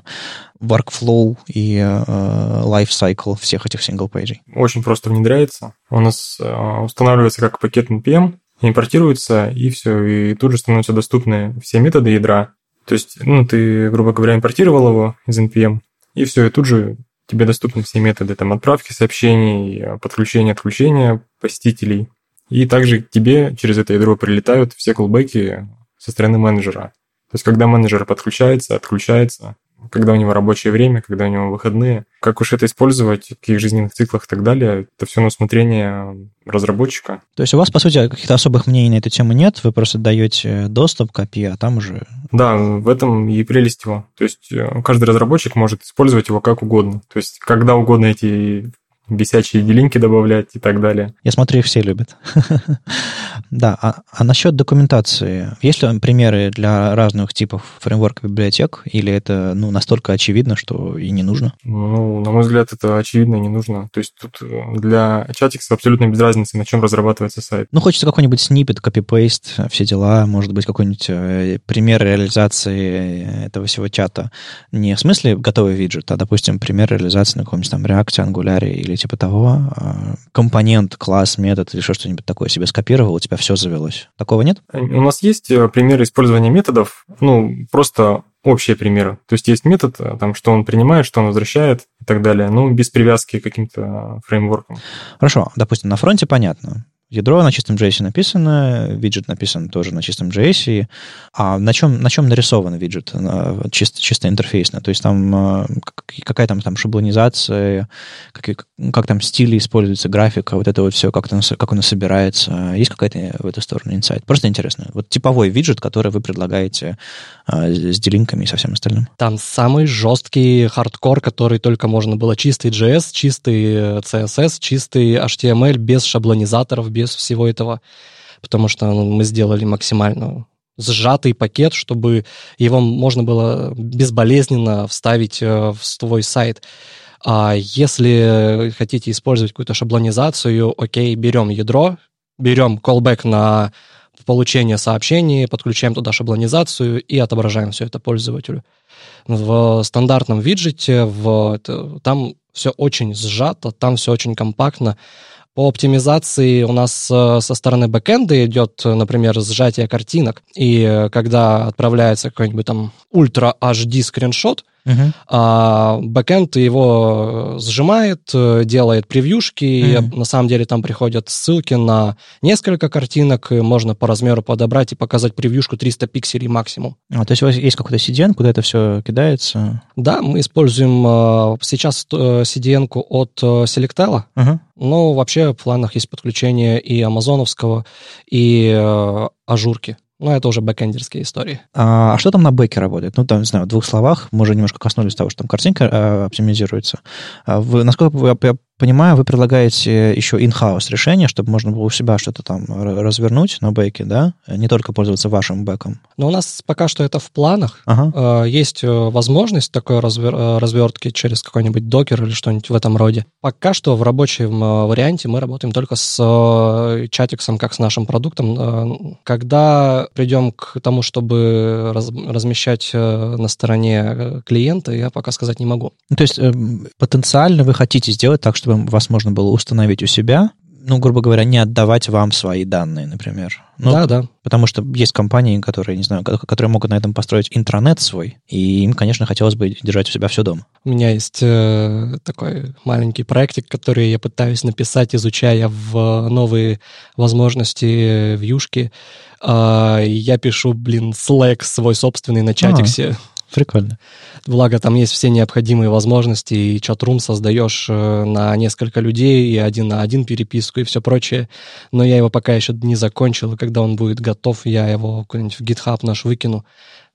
Speaker 1: workflow и э, life cycle всех этих сингл-пейджей?
Speaker 3: Очень просто внедряется. У нас устанавливается как пакет NPM, импортируется, и все, и тут же становятся доступны все методы ядра, то есть, ну, ты, грубо говоря, импортировал его из NPM, и все, и тут же тебе доступны все методы там отправки сообщений, подключения, отключения посетителей. И также к тебе через это ядро прилетают все колбеки со стороны менеджера. То есть, когда менеджер подключается, отключается, когда у него рабочее время, когда у него выходные. Как уж это использовать, в каких жизненных циклах и так далее, это все на усмотрение разработчика.
Speaker 1: То есть у вас, по сути, каких-то особых мнений на эту тему нет, вы просто даете доступ к API, а там уже...
Speaker 3: Да, в этом и прелесть его. То есть э, каждый разработчик может использовать его как угодно. То есть когда угодно эти бесячие делинки добавлять и так далее.
Speaker 1: Я смотрю, их все любят. да, а, а насчет документации, есть ли примеры для разных типов фреймворка библиотек, или это ну, настолько очевидно, что и не нужно?
Speaker 3: Ну, на мой взгляд, это очевидно и не нужно. То есть тут э, для Chatix абсолютно без разницы, на чем разрабатывается сайт.
Speaker 1: Ну, хочется какой-нибудь снипет, копипейст, все дела, может быть, какой-нибудь э, пример реализации этого всего чата. Не в смысле готовый виджет, а, допустим, пример реализации на каком-нибудь там React, Angular или типа того, а, компонент, класс, метод или еще что-нибудь такое себе скопировал, у тебя все завелось. Такого нет?
Speaker 3: У нас есть э, примеры использования методов, ну, просто общие примеры. То есть есть метод, э, там, что он принимает, что он возвращает и так далее, ну, без привязки к каким-то фреймворкам.
Speaker 1: Хорошо, допустим, на фронте понятно. Ядро на чистом JS написано, виджет написан тоже на чистом JS. А на чем, на чем нарисован виджет? Чисто, чисто интерфейсно. То есть там а, какая там, там шаблонизация, как, как там стили используются, графика, вот это вот все, как, там, как оно собирается. Есть какая-то в эту сторону инсайт? Просто интересно. Вот типовой виджет, который вы предлагаете а, с делинками и со всем остальным.
Speaker 2: Там самый жесткий хардкор, который только можно было чистый JS, чистый CSS, чистый HTML без шаблонизаторов, без без всего этого, потому что ну, мы сделали максимально сжатый пакет, чтобы его можно было безболезненно вставить э, в твой сайт. А если хотите использовать какую-то шаблонизацию, окей, берем ядро, берем callback на получение сообщений, подключаем туда шаблонизацию и отображаем все это пользователю. В стандартном виджете в, там все очень сжато, там все очень компактно. По оптимизации у нас э, со стороны бэкэнда идет, например, сжатие картинок, и э, когда отправляется какой-нибудь там ультра HD скриншот, Uh-huh. А бэкэнд его сжимает, э, делает превьюшки, uh-huh. и на самом деле там приходят ссылки на несколько картинок, и можно по размеру подобрать и показать превьюшку 300 пикселей максимум.
Speaker 1: А, то есть у вас есть какой-то CDN, куда это все кидается?
Speaker 2: Да, мы используем э, сейчас CDN от Selectel, uh-huh. но вообще в планах есть подключение и амазоновского, и ажурки. Но это уже бэкэндерские истории.
Speaker 1: А, а что там на бэке работает? Ну, там, не знаю, в двух словах, мы уже немножко коснулись того, что там картинка э, оптимизируется. А вы, насколько я, я понимаю, вы предлагаете еще in-house решение, чтобы можно было у себя что-то там развернуть на бэке, да? Не только пользоваться вашим бэком.
Speaker 2: Но у нас пока что это в планах. Ага. Э, есть э, возможность такой развер- э, развертки через какой-нибудь докер или что-нибудь в этом роде. Пока что в рабочем варианте мы работаем только с чатиксом, как с нашим продуктом. Когда придем к тому, чтобы раз- размещать на стороне клиента, я пока сказать не могу.
Speaker 1: Ну, то есть потенциально вы хотите сделать так, чтобы чтобы вас можно было установить у себя, ну, грубо говоря, не отдавать вам свои данные, например. Ну,
Speaker 2: да, да.
Speaker 1: Потому что есть компании, которые, не знаю, которые могут на этом построить интранет свой, и им, конечно, хотелось бы держать у себя все дома.
Speaker 2: У меня есть э, такой маленький проектик, который я пытаюсь написать, изучая в новые возможности в Юшке. Э, я пишу, блин, Slack свой собственный на чатиксе. А.
Speaker 1: Прикольно.
Speaker 2: Благо, там есть все необходимые возможности, и чат-рум создаешь э, на несколько людей, и один на один переписку, и все прочее. Но я его пока еще не закончил, и когда он будет готов, я его куда-нибудь в GitHub наш выкину.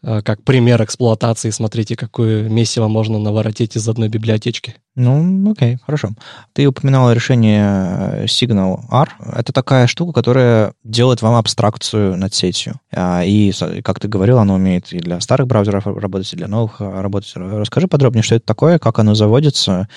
Speaker 2: Э, как пример эксплуатации. Смотрите, какое месиво можно наворотить из одной библиотечки.
Speaker 1: Ну, окей, хорошо. Ты упоминал решение э, Signal R. Это такая штука, которая делает вам абстракцию над сетью. А, и, как ты говорил, оно умеет и для старых браузеров работать, и для новых э, работать. Расскажи подробнее, что это такое, как оно заводится.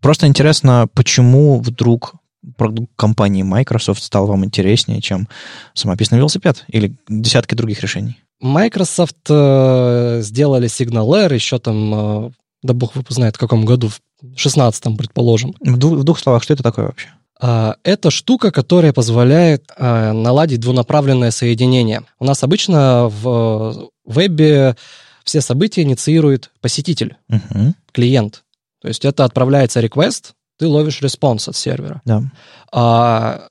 Speaker 1: Просто интересно, почему вдруг продукт компании Microsoft стал вам интереснее, чем самописный велосипед или десятки других решений?
Speaker 2: Microsoft э, сделали SignalR еще там, э, да бог его знает, в каком году, в 16-м, предположим.
Speaker 1: В двух, в двух словах, что это такое вообще?
Speaker 2: Э, это штука, которая позволяет э, наладить двунаправленное соединение. У нас обычно в вебе все события инициирует посетитель, uh-huh. клиент. То есть это отправляется request, ты ловишь response от сервера.
Speaker 1: Да.
Speaker 2: А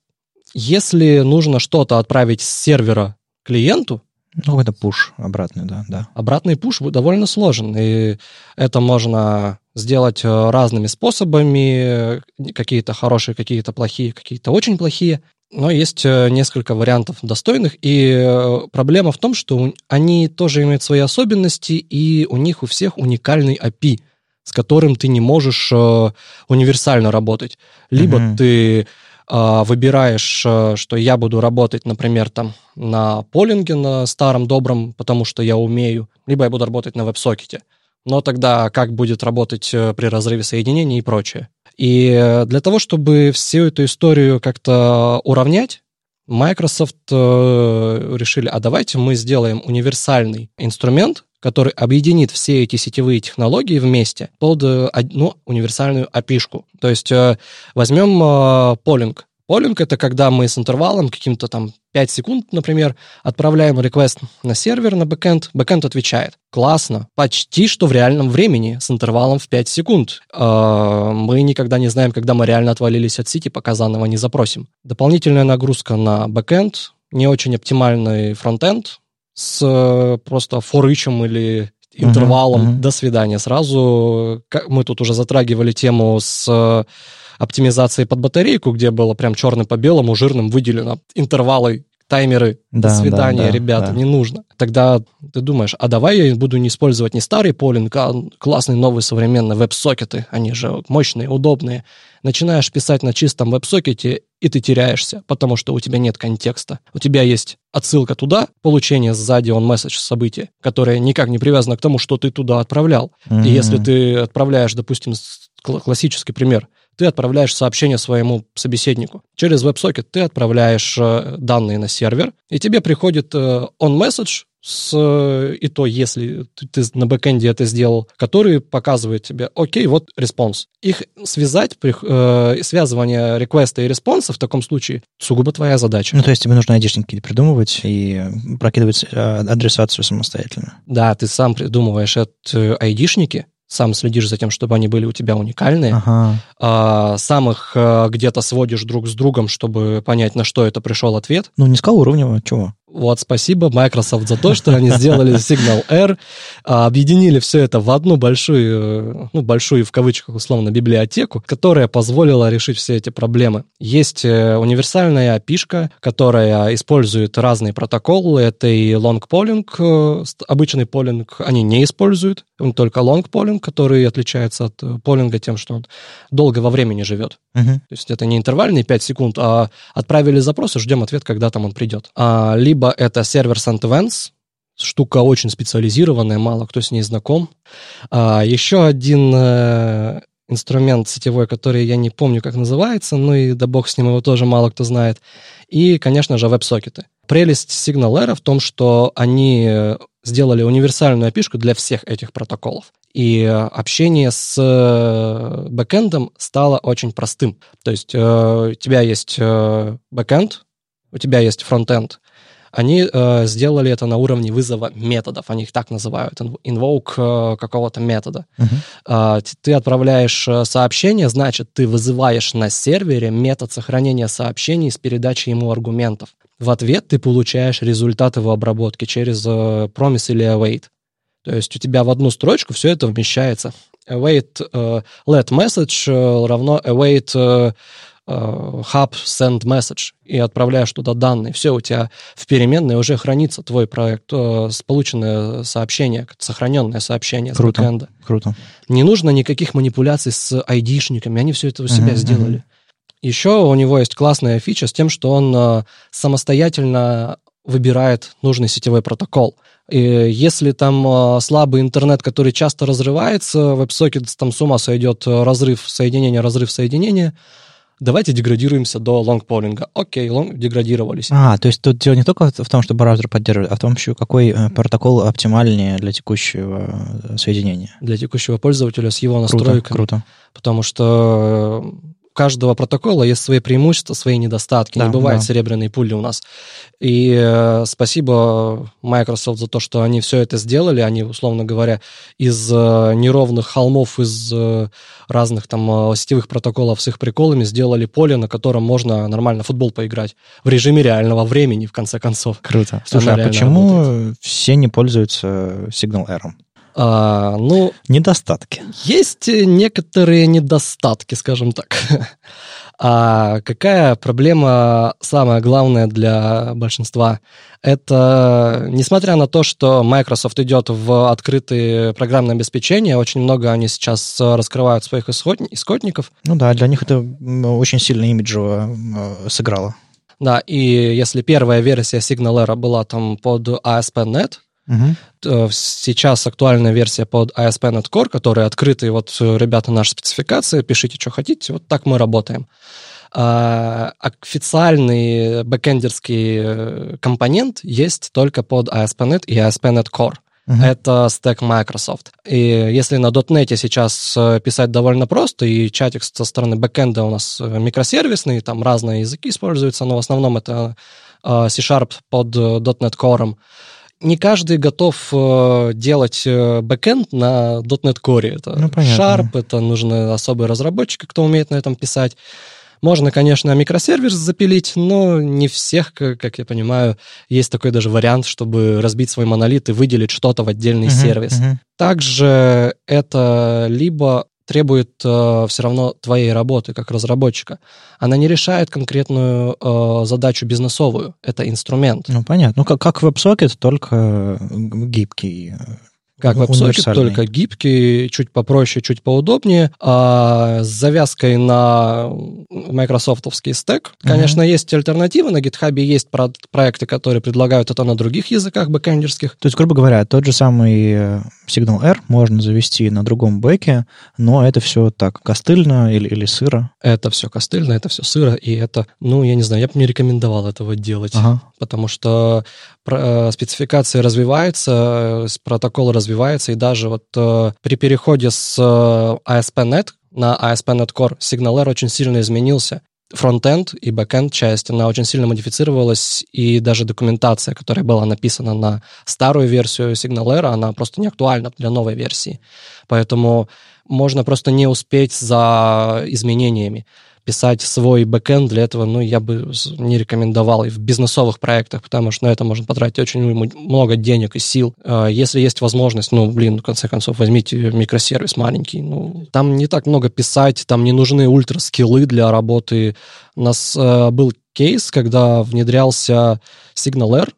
Speaker 2: если нужно что-то отправить с сервера клиенту,
Speaker 1: ну, это пуш обратный, да, да.
Speaker 2: Обратный пуш довольно сложен, и это можно сделать э, разными способами, какие-то хорошие, какие-то плохие, какие-то очень плохие. Но есть э, несколько вариантов достойных, и э, проблема в том, что они тоже имеют свои особенности, и у них у всех уникальный API, с которым ты не можешь универсально работать. Либо mm-hmm. ты выбираешь, э, что я буду работать, например, там на полинге, на старом добром, потому что я умею, либо я буду работать на веб-сокете. Но тогда как будет работать э, при разрыве соединений и прочее. И э, для того, чтобы всю эту историю как-то уравнять, Microsoft решили, а давайте мы сделаем универсальный инструмент, который объединит все эти сетевые технологии вместе под одну универсальную api -шку. То есть э, возьмем э, полинг. Полинг — это когда мы с интервалом каким-то там 5 секунд, например, отправляем request на сервер, на backend, backend отвечает. Классно. Почти что в реальном времени, с интервалом в 5 секунд. Э, мы никогда не знаем, когда мы реально отвалились от сети, пока заново не запросим. Дополнительная нагрузка на backend, не очень оптимальный frontend, с э, просто forEach ем или интервалом. Uh-huh, uh-huh. До свидания. Сразу мы тут уже затрагивали тему с э, оптимизацией под батарейку, где было прям черным по белому, жирным выделено интервалы таймеры. Да, До свидания, да, да, ребята, да. не нужно. Тогда ты думаешь, а давай я буду не использовать не старый полинг, а классные новые современные веб-сокеты. Они же мощные, удобные. Начинаешь писать на чистом веб-сокете, и ты теряешься, потому что у тебя нет контекста. У тебя есть отсылка туда, получение сзади он месседж события, которое никак не привязано к тому, что ты туда отправлял. Mm-hmm. И если ты отправляешь, допустим, классический пример, ты отправляешь сообщение своему собеседнику. Через WebSocket ты отправляешь э, данные на сервер, и тебе приходит э, on message с, и то, если ты на бэкэнде это сделал, который показывает тебе, окей, вот response. Их связать, э, связывание реквеста и респонса в таком случае сугубо твоя задача.
Speaker 1: Ну, то есть тебе нужно айдишники придумывать и прокидывать э, адресацию самостоятельно.
Speaker 2: Да, ты сам придумываешь это айдишники, сам следишь за тем, чтобы они были у тебя уникальные, ага. а, сам их а, где-то сводишь друг с другом, чтобы понять, на что это пришел ответ.
Speaker 1: Ну, не сказал уровневого, чего?
Speaker 2: Вот, спасибо Microsoft за то, что они сделали Signal Air, а, объединили все это в одну большую, ну, большую в кавычках условно библиотеку, которая позволила решить все эти проблемы. Есть э, универсальная API, которая использует разные протоколы. Это и long polling, э, обычный полинг они не используют, только long polling, который отличается от э, полинга тем, что он долго во времени живет. Uh-huh. То есть это не интервальные 5 секунд, а отправили запрос и ждем ответ, когда там он придет. А, либо либо это сервер Events, штука очень специализированная, мало кто с ней знаком. А, еще один э, инструмент сетевой, который я не помню, как называется, ну и да бог с ним, его тоже мало кто знает. И, конечно же, веб-сокеты. Прелесть SignalAir в том, что они сделали универсальную API для всех этих протоколов. И общение с э, бэкэндом стало очень простым. То есть э, у тебя есть э, бэкэнд, у тебя есть фронтенд, они э, сделали это на уровне вызова методов, они их так называют, invoke э, какого-то метода. Uh-huh. Э, ты отправляешь э, сообщение, значит, ты вызываешь на сервере метод сохранения сообщений с передачей ему аргументов. В ответ ты получаешь результат его обработки через э, promise или await. То есть у тебя в одну строчку все это вмещается. Await uh, let message uh, равно await uh, hub send message и отправляешь туда данные. Все, у тебя в переменной уже хранится твой проект, с полученное сообщение, сохраненное сообщение
Speaker 1: круто,
Speaker 2: с бэкэнда.
Speaker 1: Круто.
Speaker 2: Не нужно никаких манипуляций с айдишниками, они все это у себя uh-huh, сделали. Uh-huh. Еще у него есть классная фича с тем, что он самостоятельно выбирает нужный сетевой протокол. И если там слабый интернет, который часто разрывается, WebSocket там с ума сойдет разрыв соединения, разрыв соединения, давайте деградируемся до лонгполинга. Окей, лонг деградировались.
Speaker 1: А, то есть тут дело не только в том, что браузер поддерживает, а в том еще, какой э, протокол оптимальнее для текущего э, соединения.
Speaker 2: Для текущего пользователя с его настройками.
Speaker 1: Круто, круто.
Speaker 2: Потому что каждого протокола есть свои преимущества, свои недостатки. Да, не бывает да. серебряной пули у нас. И э, спасибо Microsoft за то, что они все это сделали. Они, условно говоря, из э, неровных холмов, из э, разных там э, сетевых протоколов с их приколами сделали поле, на котором можно нормально футбол поиграть в режиме реального времени, в конце концов.
Speaker 1: Круто. Слушай, а почему работает. все не пользуются Signal Air?
Speaker 2: А, ну,
Speaker 1: недостатки.
Speaker 2: Есть некоторые недостатки, скажем так. А какая проблема самая главная для большинства? Это, несмотря на то, что Microsoft идет в открытые программное обеспечение, очень много они сейчас раскрывают своих исходников.
Speaker 1: Ну да, для них это очень сильно имиджево э, сыграло.
Speaker 2: Да, и если первая версия SignalAir была там под ASP.NET, Угу. Сейчас актуальная версия под ASP.NET Core, которая открытые, вот, э, ребята, наши спецификации, пишите, что хотите, вот так мы работаем. А, официальный бэкэндерский э, компонент есть только под ASP.NET и ASP.NET Core. Uh-huh. Это стек Microsoft. И если на .NET сейчас писать довольно просто, и чатик со стороны бэкэнда у нас микросервисный, там разные языки используются, но в основном это C-Sharp под .NET Core, не каждый готов э, делать э, бэкэнд на .NET Core. Это ну, Sharp, это нужны особые разработчики, кто умеет на этом писать. Можно, конечно, микросервис запилить, но не всех, как я понимаю, есть такой даже вариант, чтобы разбить свой монолит и выделить что-то в отдельный uh-huh, сервис. Uh-huh. Также это либо требует э, все равно твоей работы как разработчика. Она не решает конкретную э, задачу бизнесовую. Это инструмент.
Speaker 1: Ну, понятно. Ну, как, как WebSocket, только гибкий
Speaker 2: как WebSocket, только гибкий, чуть попроще, чуть поудобнее, а с завязкой на майкрософтовский стек. Конечно, uh-huh. есть альтернативы, на GitHub есть про- проекты, которые предлагают это на других языках бэкэндерских.
Speaker 1: То есть, грубо говоря, тот же самый э, Signal R можно завести на другом бэке, но это все так костыльно или, или сыро?
Speaker 2: Это все костыльно, это все сыро, и это, ну, я не знаю, я бы не рекомендовал этого делать, ага. потому что э, спецификация развивается, протокол развивается, и даже вот э, при переходе с ASP.NET на ASP.NET Core SignalR очень сильно изменился. Фронтенд и бэкенд часть, она очень сильно модифицировалась, и даже документация, которая была написана на старую версию SignalR, она просто не актуальна для новой версии. Поэтому можно просто не успеть за изменениями писать свой бэкэнд для этого, ну, я бы не рекомендовал и в бизнесовых проектах, потому что на это можно потратить очень много денег и сил. А, если есть возможность, ну, блин, в конце концов, возьмите микросервис маленький. Ну, там не так много писать, там не нужны ультра-скиллы для работы. У нас э, был кейс, когда внедрялся SignalR,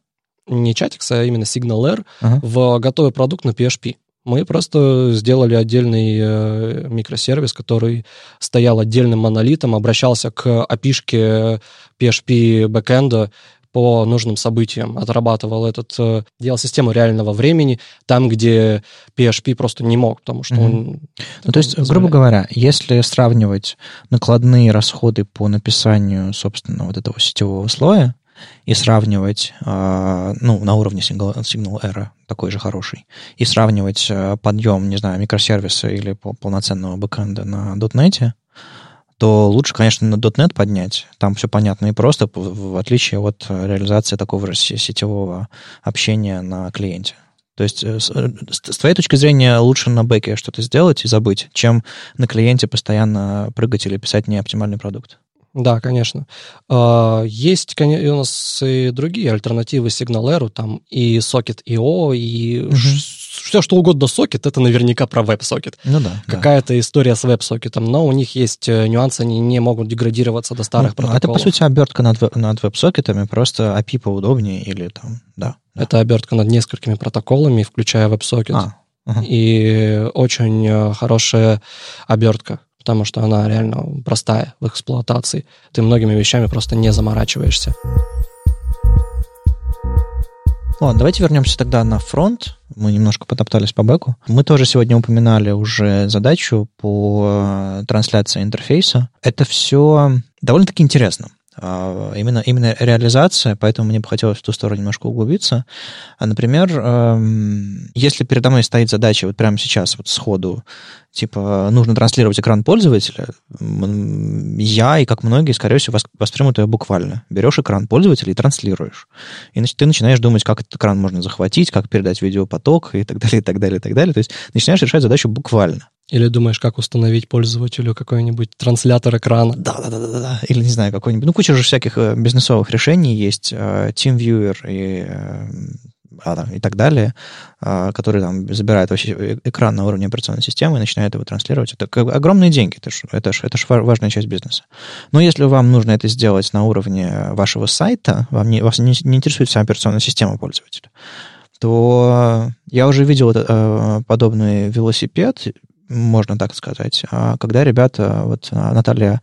Speaker 2: не Chatix, а именно SignalR uh-huh. в готовый продукт на PHP. Мы просто сделали отдельный э, микросервис, который стоял отдельным монолитом, обращался к API PHP бэкэнда по нужным событиям, отрабатывал этот, э, делал систему реального времени там, где PHP просто не мог, потому что mm-hmm. он...
Speaker 1: Ну, то есть, позволяет. грубо говоря, если сравнивать накладные расходы по написанию, собственно, вот этого сетевого слоя, и сравнивать, а, ну, на уровне Signal, Signal Era такой же хороший, и сравнивать а, подъем, не знаю, микросервиса или полноценного бэкэнда на .NET, то лучше, конечно, на .NET поднять. Там все понятно и просто, в отличие от реализации такого же сетевого общения на клиенте. То есть э, э, с твоей точки зрения лучше на бэке что-то сделать и забыть, чем на клиенте постоянно прыгать или писать неоптимальный продукт.
Speaker 2: Да, конечно. А, есть у нас и другие альтернативы SignalR, там и Socket.io, и угу. все, что угодно Socket, это наверняка про WebSocket.
Speaker 1: Ну да.
Speaker 2: Какая-то да. история с WebSocket, но у них есть э, нюансы, они не могут деградироваться до старых ну, протоколов.
Speaker 1: Это, по сути, обертка над, над WebSocket, просто API поудобнее или там, да.
Speaker 2: да. Это обертка над несколькими протоколами, включая WebSocket. А, угу. И очень э, хорошая обертка потому что она реально простая в эксплуатации. Ты многими вещами просто не заморачиваешься.
Speaker 1: Ладно, давайте вернемся тогда на фронт. Мы немножко потоптались по бэку. Мы тоже сегодня упоминали уже задачу по э, трансляции интерфейса. Это все довольно-таки интересно. А, именно, именно реализация, поэтому мне бы хотелось в ту сторону немножко углубиться. А, например, эм, если передо мной стоит задача вот прямо сейчас, вот сходу, типа, нужно транслировать экран пользователя, я и как многие, скорее всего, воспримут ее буквально. Берешь экран пользователя и транслируешь. И ты начинаешь думать, как этот экран можно захватить, как передать видеопоток и так далее, и так далее, и так далее. То есть начинаешь решать задачу буквально.
Speaker 2: Или думаешь, как установить пользователю какой-нибудь транслятор экрана?
Speaker 1: Да, да, да, да, да. Или не знаю, какой-нибудь. Ну, куча же всяких э, бизнесовых решений есть. Э, TeamViewer и, э, а, и так далее, которые там забирают вообще экран на уровне операционной системы и начинают его транслировать. Это как огромные деньги. Это же это ж, это ж важная часть бизнеса. Но если вам нужно это сделать на уровне вашего сайта, вам не, вас не, не интересует вся операционная система пользователя, то я уже видел подобный велосипед, можно так сказать. А когда ребята, вот а, Наталья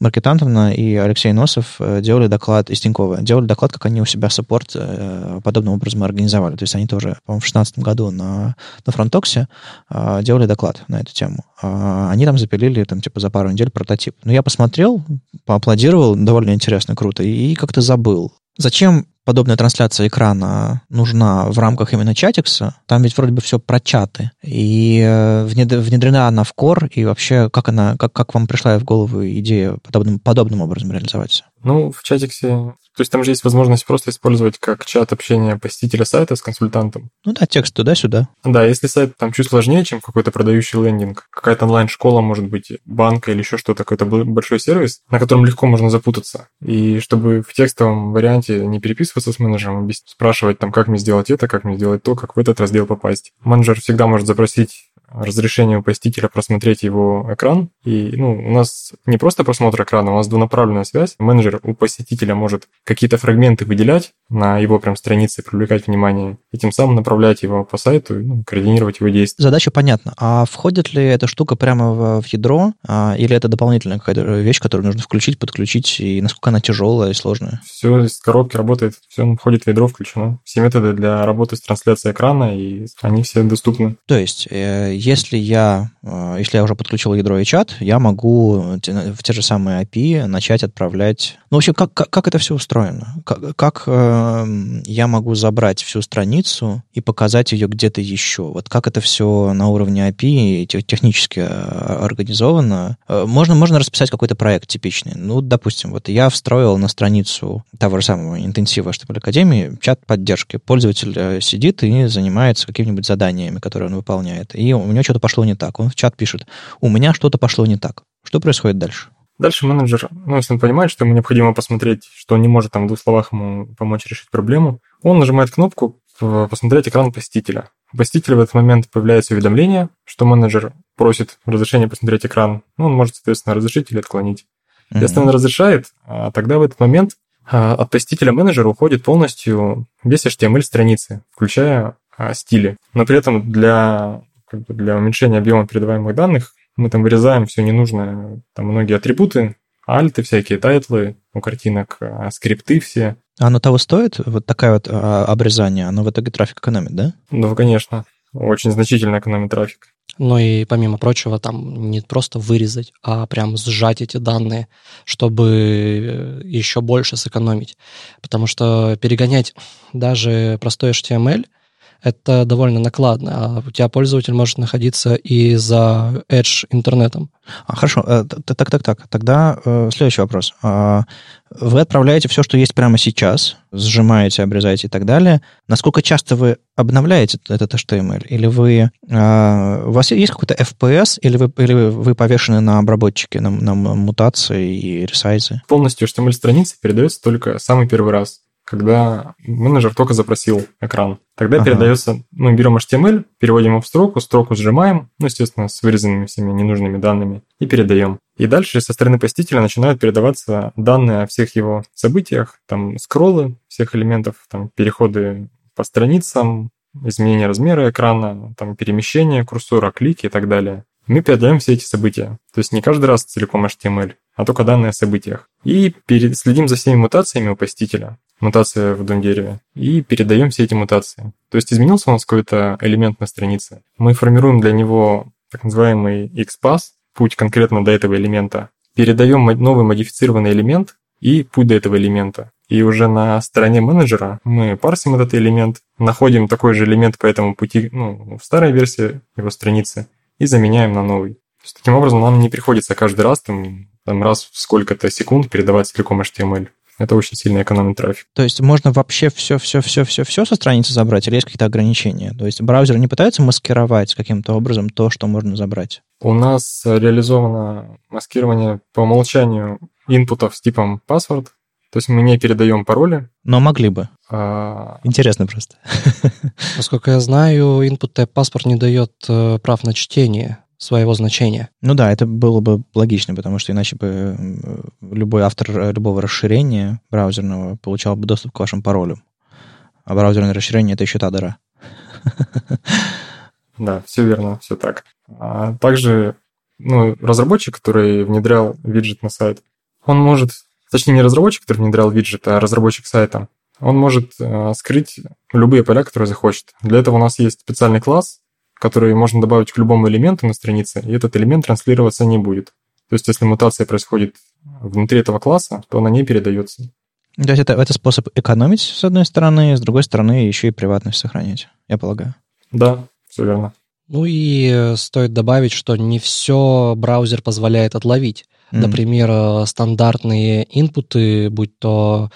Speaker 1: Маркетантовна и Алексей Носов э, делали доклад из Тинькова, делали доклад, как они у себя саппорт э, подобным образом организовали. То есть они тоже, по-моему, в 2016 году на, на FrontTalks е а, делали доклад на эту тему. Они там запилили, там, типа, за пару недель прототип. Но я посмотрел, поаплодировал, довольно интересно, круто, и как-то забыл. Зачем подобная трансляция экрана нужна в рамках именно чатикса. Там ведь вроде бы все про чаты. И э, внедрена она в Core, и вообще как она, как, как вам пришла в голову идея подобным, подобным образом реализовать?
Speaker 3: Ну, в чатиксе то есть там же есть возможность просто использовать как чат общения посетителя сайта с консультантом.
Speaker 1: Ну да, текст туда-сюда.
Speaker 3: Да, если сайт там чуть сложнее, чем какой-то продающий лендинг, какая-то онлайн-школа, может быть, банка или еще что-то, какой-то большой сервис, на котором легко можно запутаться. И чтобы в текстовом варианте не переписываться с менеджером, спрашивать там, как мне сделать это, как мне сделать то, как в этот раздел попасть. Менеджер всегда может запросить разрешение у посетителя просмотреть его экран. И ну, у нас не просто просмотр экрана, у нас двунаправленная связь. Менеджер у посетителя может какие-то фрагменты выделять на его прям странице, привлекать внимание, и тем самым направлять его по сайту, ну, координировать его действия.
Speaker 1: Задача понятна. А входит ли эта штука прямо в, в ядро, а, или это дополнительная какая-то вещь, которую нужно включить, подключить, и насколько она тяжелая и сложная?
Speaker 3: Все из коробки работает, все входит в ядро, включено. Все методы для работы с трансляцией экрана, и они все доступны.
Speaker 1: То есть, э, если я, э, если я уже подключил ядро и чат, я могу в те же самые API начать отправлять... Ну, в общем, как, как, как это все устроено? Как, как э, я могу забрать всю страницу и показать ее где-то еще? Вот как это все на уровне API технически организовано? Можно, можно расписать какой-то проект типичный. Ну, допустим, вот я встроил на страницу того же самого интенсива HTML Академии чат поддержки. Пользователь сидит и занимается какими-нибудь заданиями, которые он выполняет. И у него что-то пошло не так. Он в чат пишет, у меня что-то пошло не так. Что происходит дальше?
Speaker 3: Дальше менеджер, ну, если он понимает, что ему необходимо посмотреть, что он не может там в двух словах ему помочь решить проблему, он нажимает кнопку «Посмотреть экран посетителя». У посетителя в этот момент появляется уведомление, что менеджер просит разрешения посмотреть экран. Ну, он может, соответственно, разрешить или отклонить. Mm-hmm. Если он разрешает, а тогда в этот момент а, от посетителя менеджера уходит полностью весь HTML страницы, включая а, стили. Но при этом для, как бы для уменьшения объема передаваемых данных мы там вырезаем все ненужное, там многие атрибуты, альты всякие, тайтлы у картинок, а, скрипты все.
Speaker 1: А оно того стоит? Вот такое вот а, обрезание, оно в итоге трафик экономит, да?
Speaker 3: Ну, конечно. Очень значительно экономит трафик.
Speaker 2: Ну и помимо прочего, там не просто вырезать, а прям сжать эти данные, чтобы э, еще больше сэкономить. Потому что перегонять даже простой HTML — это довольно накладно. А у тебя пользователь может находиться и за Edge интернетом.
Speaker 1: А, хорошо, э, так, так, так. Тогда э, следующий вопрос. А, вы отправляете все, что есть прямо сейчас, сжимаете, обрезаете и так далее. Насколько часто вы обновляете этот HTML? Или вы... А, у вас есть какой-то FPS, или вы, или вы повешены на обработчике, на, на мутации и ресайзы?
Speaker 3: Полностью HTML-страница передается только самый первый раз когда менеджер только запросил экран. Тогда ага. передается, мы берем HTML, переводим его в строку, строку сжимаем, ну, естественно, с вырезанными всеми ненужными данными, и передаем. И дальше со стороны посетителя начинают передаваться данные о всех его событиях, там скроллы всех элементов, там переходы по страницам, изменение размера экрана, там перемещение курсора, клики и так далее. Мы передаем все эти события. То есть не каждый раз целиком HTML, а только данные о событиях. И следим за всеми мутациями у посетителя мутация в дом-дереве, и передаем все эти мутации. То есть изменился у нас какой-то элемент на странице. Мы формируем для него так называемый XPath, путь конкретно до этого элемента, передаем новый модифицированный элемент и путь до этого элемента. И уже на стороне менеджера мы парсим этот элемент, находим такой же элемент по этому пути ну, в старой версии его страницы и заменяем на новый. То есть, таким образом, нам не приходится каждый раз там, там раз в сколько-то секунд передавать целиком HTML. Это очень сильно экономит трафик.
Speaker 1: То есть можно вообще все-все-все-все-все со страницы забрать, или есть какие-то ограничения? То есть браузер не пытается маскировать каким-то образом то, что можно забрать?
Speaker 3: У нас реализовано маскирование по умолчанию инпутов с типом password, то есть мы не передаем пароли.
Speaker 1: Но могли бы. А... Интересно просто.
Speaker 2: Насколько я знаю, input type паспорт не дает э, прав на чтение своего значения.
Speaker 1: Ну да, это было бы логично, потому что иначе бы любой автор любого расширения браузерного получал бы доступ к вашим паролям. А браузерное расширение — это еще та дыра.
Speaker 3: Да, все верно, все так. А также ну, разработчик, который внедрял виджет на сайт, он может, точнее не разработчик, который внедрял виджет, а разработчик сайта, он может э, скрыть любые поля, которые захочет. Для этого у нас есть специальный класс, который можно добавить к любому элементу на странице, и этот элемент транслироваться не будет. То есть, если мутация происходит внутри этого класса, то она не передается.
Speaker 1: То есть это, это способ экономить, с одной стороны, с другой стороны, еще и приватность сохранять, я полагаю.
Speaker 3: Да, все верно.
Speaker 2: Ну и э, стоит добавить, что не все браузер позволяет отловить. Mm-hmm. Например, э, стандартные инпуты, будь то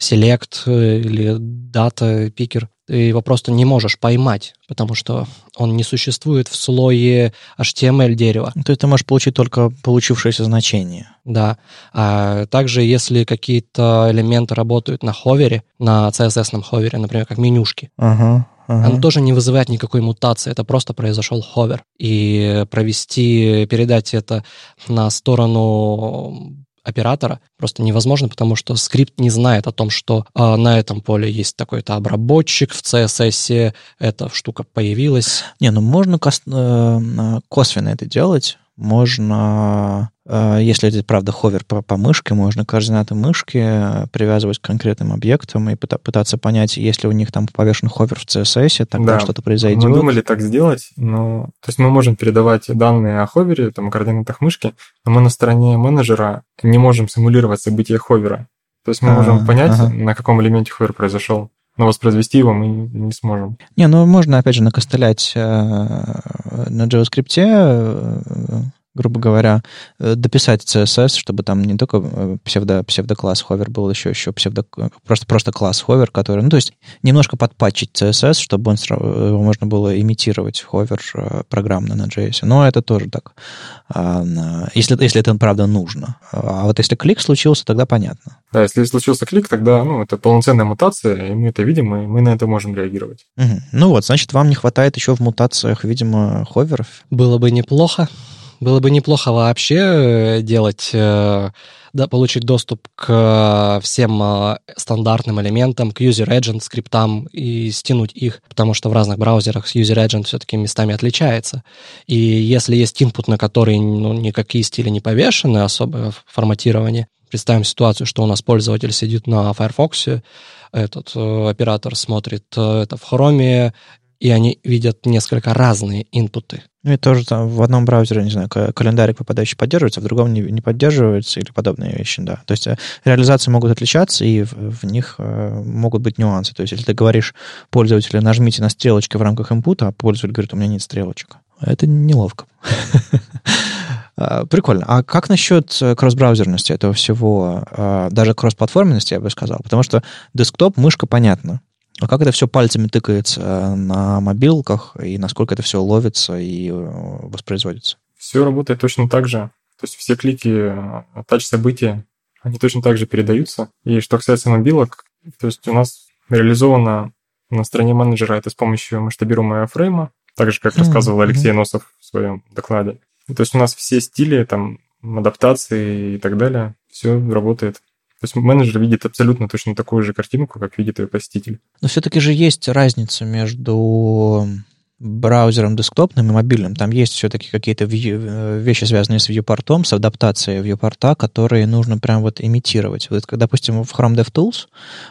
Speaker 2: select э, или data picker, ты его просто не можешь поймать, потому что он не существует в слое HTML дерева.
Speaker 1: То есть ты можешь получить только получившееся значение.
Speaker 2: Да. А также, если какие-то элементы работают на ховере, на CSS-ном ховере, например, как менюшки,
Speaker 1: ага,
Speaker 2: ага. оно тоже не вызывает никакой мутации, это просто произошел ховер. И провести, передать это на сторону оператора просто невозможно, потому что скрипт не знает о том, что э, на этом поле есть такой-то обработчик, в CSS эта штука появилась.
Speaker 1: Не, ну можно кос- э, косвенно это делать. Можно а, если это, правда, ховер по, по мышке, можно координаты мышки э, привязывать к конкретным объектам и пытаться понять, если у них там повешен ховер в CSS, тогда да. что-то произойдет.
Speaker 3: Мы думали так сделать, но... То есть мы можем передавать данные о ховере, там, о координатах мышки, но мы на стороне менеджера не можем симулировать события ховера. То есть мы можем а, понять, ага. на каком элементе ховер произошел, но воспроизвести его мы не сможем.
Speaker 1: Не, ну можно, опять же, накостылять э, на JavaScript э, грубо говоря, э, дописать CSS, чтобы там не только э, псевдо, псевдокласс hover был, еще, еще псевдо, просто, просто класс hover, который, ну, то есть немножко подпатчить CSS, чтобы он, его можно было имитировать ховер э, программно на JS. Но это тоже так, а, если, если это правда нужно. А вот если клик случился, тогда понятно.
Speaker 3: Да, если случился клик, тогда ну, это полноценная мутация, и мы это видим, и мы на это можем реагировать.
Speaker 1: Угу. Ну вот, значит, вам не хватает еще в мутациях, видимо, ховеров.
Speaker 2: Было бы неплохо. Было бы неплохо вообще э, делать, э, да, получить доступ к э, всем стандартным элементам, к user agent скриптам и стянуть их, потому что в разных браузерах user agent все-таки местами отличается. И если есть input, на который ну, никакие стили не повешены, особое форматирование, представим ситуацию, что у нас пользователь сидит на Firefox, этот оператор смотрит это в Chrome, и они видят несколько разные инпуты.
Speaker 1: Ну и тоже там в одном браузере, не знаю, календарик попадающий поддерживается, в другом не, не поддерживается или подобные вещи, да. То есть э, реализации могут отличаться, и в, в них э, могут быть нюансы. То есть если ты говоришь пользователю, нажмите на стрелочки в рамках инпута, а пользователь говорит, у меня нет стрелочек. Это неловко. А, прикольно. А как насчет э, кросс-браузерности этого всего? А, даже кросс-платформенности, я бы сказал. Потому что десктоп, мышка, понятно. А как это все пальцами тыкается э, на мобилках, и насколько это все ловится и э, воспроизводится?
Speaker 3: Все работает точно так же. То есть все клики, э, тач-события, они точно так же передаются. И что касается мобилок, то есть у нас реализовано на стороне менеджера это с помощью масштабируемого фрейма, так же, как mm-hmm. рассказывал Алексей Носов в своем докладе. То есть у нас все стили, там, адаптации и так далее, все работает. То есть менеджер видит абсолютно точно такую же картинку, как видит ее посетитель.
Speaker 1: Но все-таки же есть разница между браузером десктопным и мобильным. Там есть все-таки какие-то вещи, связанные с viewport, с адаптацией viewport, которые нужно прям вот имитировать. Вот, допустим, в Chrome DevTools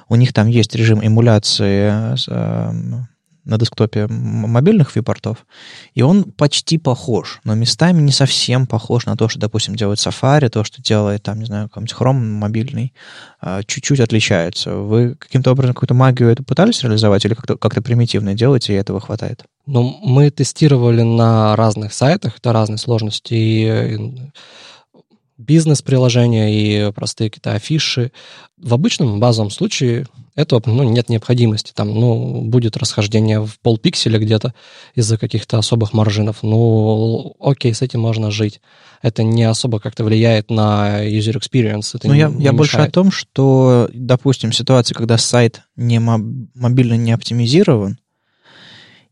Speaker 1: у них там есть режим эмуляции эм, на десктопе мобильных вьюпортов, и он почти похож, но местами не совсем похож на то, что, допустим, делает Safari, то, что делает, там, не знаю, какой-нибудь Chrome мобильный, а, чуть-чуть отличается. Вы каким-то образом какую-то магию это пытались реализовать или как-то, как-то примитивно делаете, и этого хватает?
Speaker 2: Ну, мы тестировали на разных сайтах, это разные сложности, и бизнес-приложения и простые какие-то афиши. В обычном базовом случае этого ну, нет необходимости. Там, ну, будет расхождение в полпикселя где-то из-за каких-то особых маржинов. Ну, окей, с этим можно жить. Это не особо как-то влияет на user experience. Это не,
Speaker 1: я, я больше о том, что, допустим, ситуация, когда сайт не мобильно не оптимизирован,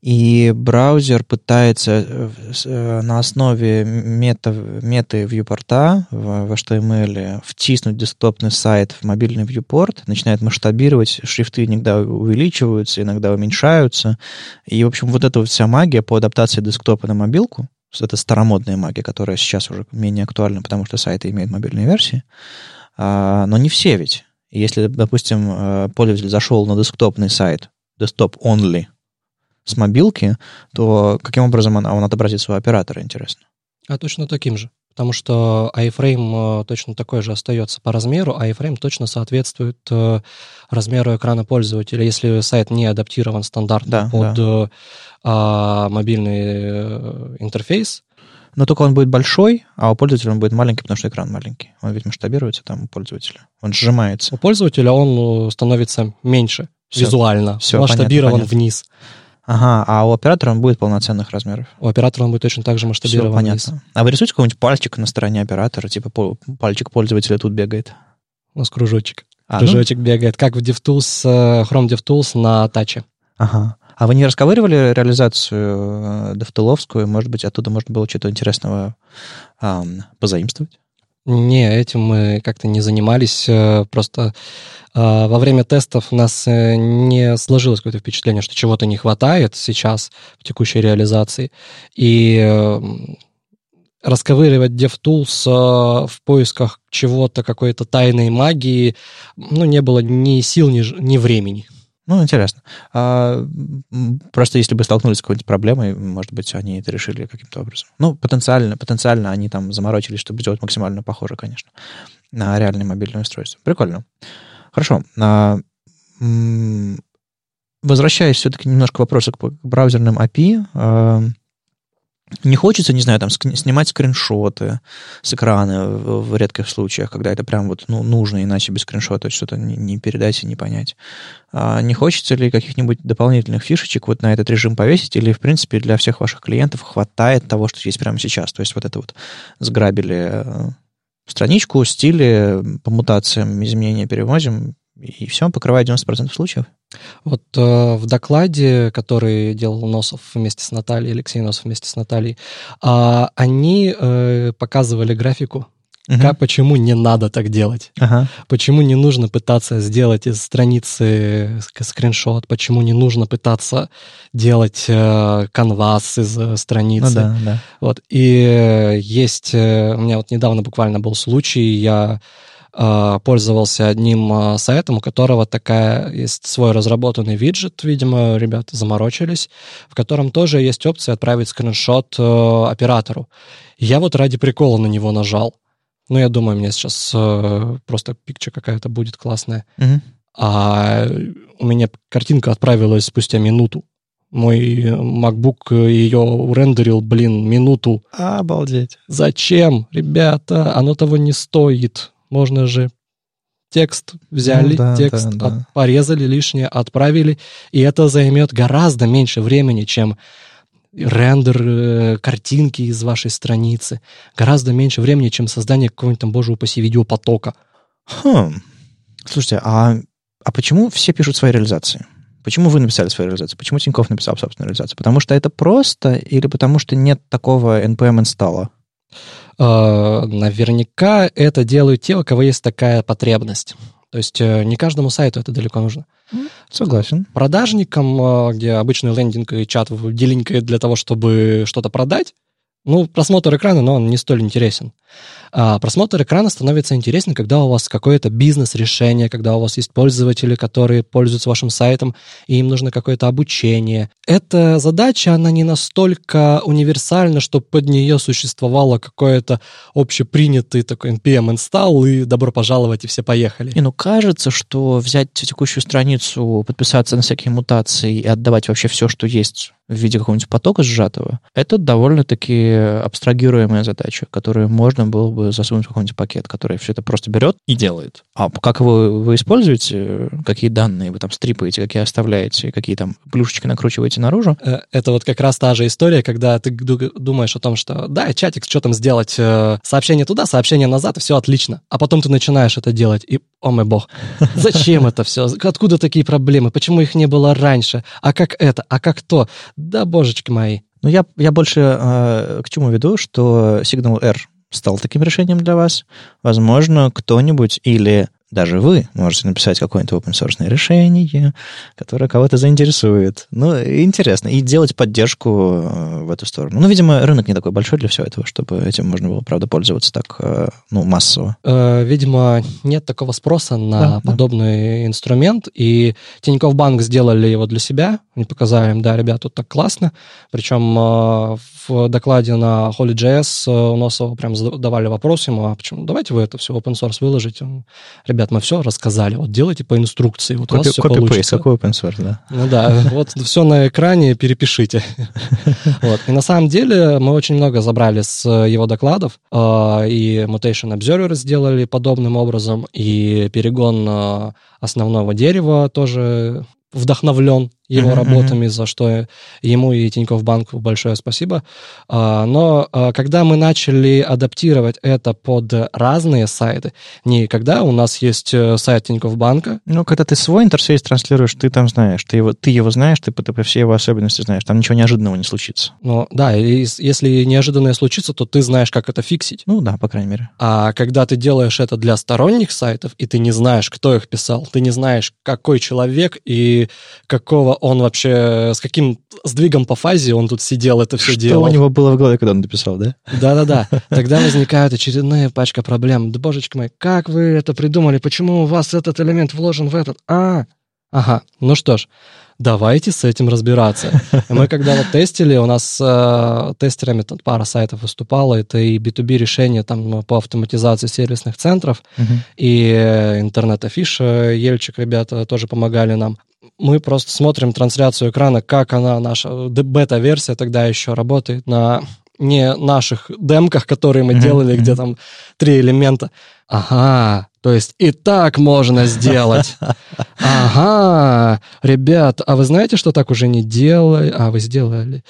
Speaker 1: и браузер пытается э, э, на основе мета, меты вьюпорта в, HTML втиснуть десктопный сайт в мобильный вьюпорт, начинает масштабировать, шрифты иногда увеличиваются, иногда уменьшаются. И, в общем, вот эта вся магия по адаптации десктопа на мобилку, это старомодная магия, которая сейчас уже менее актуальна, потому что сайты имеют мобильные версии, а, но не все ведь. Если, допустим, э, пользователь зашел на десктопный сайт, desktop only, с мобилки, то каким образом он, он отобразит своего оператора, интересно?
Speaker 2: А точно таким же. Потому что iFrame э, точно такой же остается по размеру, а iFrame точно соответствует э, размеру экрана пользователя. Если сайт не адаптирован стандартно да, под да. А, мобильный э, интерфейс,
Speaker 1: но только он будет большой, а у пользователя он будет маленький, потому что экран маленький. Он ведь масштабируется там у пользователя. Он сжимается.
Speaker 2: У пользователя он становится меньше все, визуально, все, масштабирован понятно, понятно. вниз.
Speaker 1: Ага, а у оператора он будет полноценных размеров?
Speaker 2: У оператора он будет точно так же масштабирован. Все понятно.
Speaker 1: Вниз. А вы рисуете какой-нибудь пальчик на стороне оператора, типа пальчик пользователя тут бегает?
Speaker 2: У нас кружочек. А, ну? кружочек ну? бегает, как в DevTools, э, Chrome DevTools на таче.
Speaker 1: Ага. А вы не расковыривали реализацию DevTools? Может быть, оттуда можно было что-то интересного э, позаимствовать?
Speaker 2: Не, этим мы как-то не занимались. Просто во время тестов у нас не сложилось какое-то впечатление, что чего-то не хватает сейчас в текущей реализации. И расковыривать DevTools э, в поисках чего-то, какой-то тайной магии, ну, не было ни сил, ни, ни времени.
Speaker 1: Ну, интересно. А, просто если бы столкнулись с какой-нибудь проблемой, может быть, они это решили каким-то образом. Ну, потенциально, потенциально они там заморочились, чтобы сделать максимально похоже, конечно, на реальное мобильное устройство. Прикольно. Хорошо. А, возвращаясь все-таки немножко к вопросу к браузерным API, а, не хочется, не знаю, там снимать скриншоты с экрана в, редких случаях, когда это прям вот ну, нужно, иначе без скриншота что-то не, не передать и не понять. А не хочется ли каких-нибудь дополнительных фишечек вот на этот режим повесить, или, в принципе, для всех ваших клиентов хватает того, что есть прямо сейчас? То есть вот это вот сграбили э, страничку, стили по мутациям, изменения перевозим, и все, покрывает 90% случаев.
Speaker 2: Вот э, в докладе, который делал Носов вместе с Натальей, Алексей Носов вместе с Натальей, э, они э, показывали графику, угу. как, почему не надо так делать, ага. почему не нужно пытаться сделать из страницы скриншот, почему не нужно пытаться делать э, канвас из э, страницы. Ну,
Speaker 1: да, да.
Speaker 2: Вот. И есть, э, у меня вот недавно буквально был случай, я пользовался одним а, сайтом, у которого такая есть свой разработанный виджет, видимо, ребята заморочились, в котором тоже есть опция отправить скриншот э, оператору. Я вот ради прикола на него нажал. Ну, я думаю, мне сейчас э, просто пикча какая-то будет классная. Угу. А у меня картинка отправилась спустя минуту. Мой MacBook ее рендерил, блин, минуту.
Speaker 1: Обалдеть.
Speaker 2: Зачем, ребята? Оно того не стоит. Можно же текст взяли, ну, да, текст да, да. порезали лишнее, отправили, и это займет гораздо меньше времени, чем рендер э, картинки из вашей страницы, гораздо меньше времени, чем создание какого-нибудь там, боже упаси, видеопотока.
Speaker 1: Хм. Слушайте, а, а почему все пишут свои реализации? Почему вы написали свою реализацию? Почему Тинькофф написал собственную реализацию? Потому что это просто или потому что нет такого NPM инсталла?
Speaker 2: Э, наверняка это делают те, у кого есть такая потребность. То есть э, не каждому сайту это далеко нужно.
Speaker 1: Согласен.
Speaker 2: Продажникам, э, где обычный лендинг и чат деленькает для того, чтобы что-то продать, ну, просмотр экрана, но он не столь интересен. А просмотр экрана становится интересен, когда у вас какое-то бизнес-решение, когда у вас есть пользователи, которые пользуются вашим сайтом, и им нужно какое-то обучение. Эта задача, она не настолько универсальна, чтобы под нее существовало какое-то общепринятый такой NPM install, и добро пожаловать, и все поехали.
Speaker 1: И ну кажется, что взять текущую страницу, подписаться на всякие мутации и отдавать вообще все, что есть в виде какого-нибудь потока сжатого, это довольно-таки абстрагируемая задача, которую можно было бы засунуть в какой-нибудь пакет, который все это просто берет и делает. А как вы, вы используете, какие данные вы там стрипаете, какие оставляете, какие там плюшечки накручиваете наружу?
Speaker 2: Э, это вот как раз та же история, когда ты думаешь о том, что да, чатик, что там сделать, э, сообщение туда, сообщение назад, и все отлично. А потом ты начинаешь это делать, и, о мой бог, зачем это все? Откуда такие проблемы? Почему их не было раньше? А как это? А как то? Да, божечки мои.
Speaker 1: Ну, я, я больше э, к чему веду, что Signal R стал таким решением для вас. Возможно, кто-нибудь или даже вы можете написать какое-нибудь open source решение, которое кого-то заинтересует. Ну, интересно. И делать поддержку э, в эту сторону. Ну, видимо, рынок не такой большой для всего этого, чтобы этим можно было, правда, пользоваться так, э, ну, массово.
Speaker 2: Э, видимо, нет такого спроса на да, подобный да. инструмент, и Тинькофф Банк сделали его для себя. Они показали им, да, ребят, тут так классно. Причем в докладе на Holy.js у нас прям задавали вопрос ему, а почему? Давайте вы это все open source выложите ребят, мы все рассказали, вот делайте по инструкции, вот копи, у вас все получится.
Speaker 1: какой open source, да?
Speaker 2: Ну да, вот все на экране перепишите. Вот. И на самом деле мы очень много забрали с его докладов, а, и Mutation Observer сделали подобным образом, и перегон а, основного дерева тоже вдохновлен его
Speaker 1: Мгм,
Speaker 2: работами, за что ему и Тинькофф Банку большое спасибо. А, Но а, когда мы начали адаптировать это под разные сайты, не когда у нас есть э, сайт Тинькофф Банка,
Speaker 1: Ну, когда ты свой интерфейс транслируешь, ты там знаешь, ты его, ты его знаешь, ты, ты все его особенности знаешь, там ничего неожиданного не случится.
Speaker 2: ну да, и если неожиданное случится, то ты знаешь, как это фиксить.
Speaker 1: Ну да, по крайней мере.
Speaker 2: А когда ты делаешь это для сторонних сайтов, и ты не знаешь, кто их писал, ты не знаешь, какой человек и какого он вообще, с каким сдвигом по фазе он тут сидел, это все
Speaker 1: Что
Speaker 2: делал.
Speaker 1: у него было в голове, когда он написал, да?
Speaker 2: Да-да-да. Тогда возникает очередная пачка проблем. Да, божечки мои, как вы это придумали? Почему у вас этот элемент вложен в этот? А, ага. Ну что ж, давайте с этим разбираться. Мы когда вот тестили, у нас э, тестерами тут пара сайтов выступала, это и B2B решения там по автоматизации сервисных центров,
Speaker 1: Мгм.
Speaker 2: и э, интернет-афиша, Ельчик, ребята тоже помогали нам. Мы просто смотрим трансляцию экрана, как она, наша бета-версия тогда еще работает на не наших демках, которые мы делали, где там три элемента. Ага, то есть и так можно сделать. Ага, ребят, а вы знаете, что так уже не делали? А, вы сделали.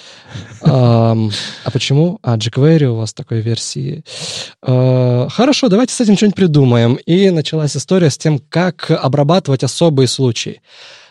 Speaker 2: Ам, а почему? А, jQuery у вас такой версии. Э, Хорошо, давайте с этим что-нибудь придумаем. И началась история с тем, как обрабатывать особые случаи.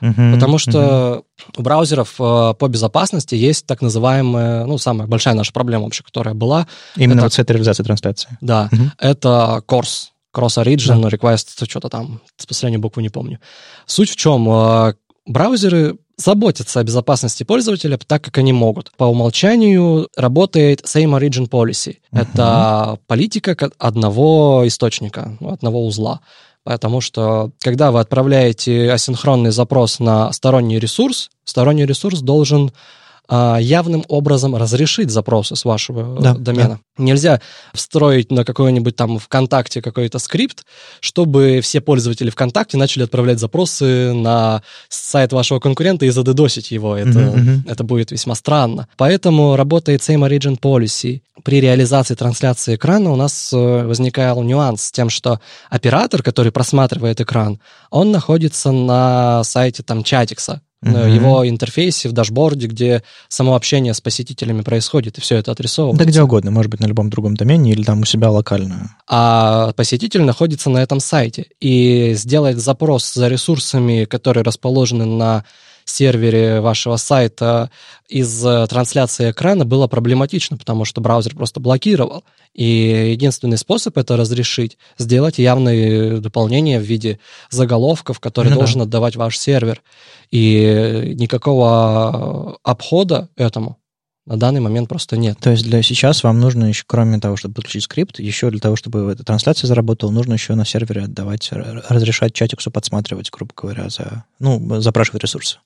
Speaker 1: Мгм.
Speaker 2: Потому что у браузеров э, по безопасности есть так называемая, ну, самая большая наша проблема вообще, которая была,
Speaker 1: Именно
Speaker 2: это-
Speaker 1: вот с этой реализацией трансляции.
Speaker 2: да,
Speaker 1: Мгм.
Speaker 2: это Course. Cross Origin, Request, что-то там, с последней буквы не помню. Суть в чем? э, Браузеры заботятся о безопасности пользователя так, как они могут. По умолчанию работает Same Origin Policy.
Speaker 1: Мгм.
Speaker 2: Это политика одного источника, ну, одного узла. Потому что, когда вы отправляете асинхронный запрос на сторонний ресурс, сторонний ресурс должен а, явным образом разрешить запросы с вашего э,
Speaker 1: Да,
Speaker 2: домена. Нельзя встроить на какой-нибудь там ВКонтакте какой-то скрипт, чтобы все пользователи ВКонтакте начали отправлять запросы на сайт вашего конкурента и задедосить его. Это,
Speaker 1: мгм.
Speaker 2: это будет весьма странно. Поэтому работает Same Origin Policy. При реализации трансляции экрана у нас э, возникал нюанс с тем, что оператор, который просматривает экран, он находится на сайте там чатикса,
Speaker 1: Мгм.
Speaker 2: его интерфейсе, в дашборде, где само общение с посетителями происходит, и все это отрисовывается.
Speaker 1: Да где угодно, может быть, на любом другом домене или там у себя локально.
Speaker 2: а посетитель находится на этом сайте. И сделать запрос за ресурсами, которые расположены на сервере вашего сайта из э, трансляции экрана было проблематично, потому что браузер просто блокировал. И единственный способ это разрешить, сделать явные дополнения в виде заголовков, которые
Speaker 1: Ну да.
Speaker 2: должен отдавать ваш сервер. И никакого обхода этому на данный момент просто нет.
Speaker 1: То есть для сейчас вам нужно еще, кроме того, чтобы подключить скрипт, еще для того, чтобы эта трансляция заработала, нужно еще на сервере отдавать, разрешать чатиксу подсматривать, грубо говоря, за, ну, запрашивать ресурсы.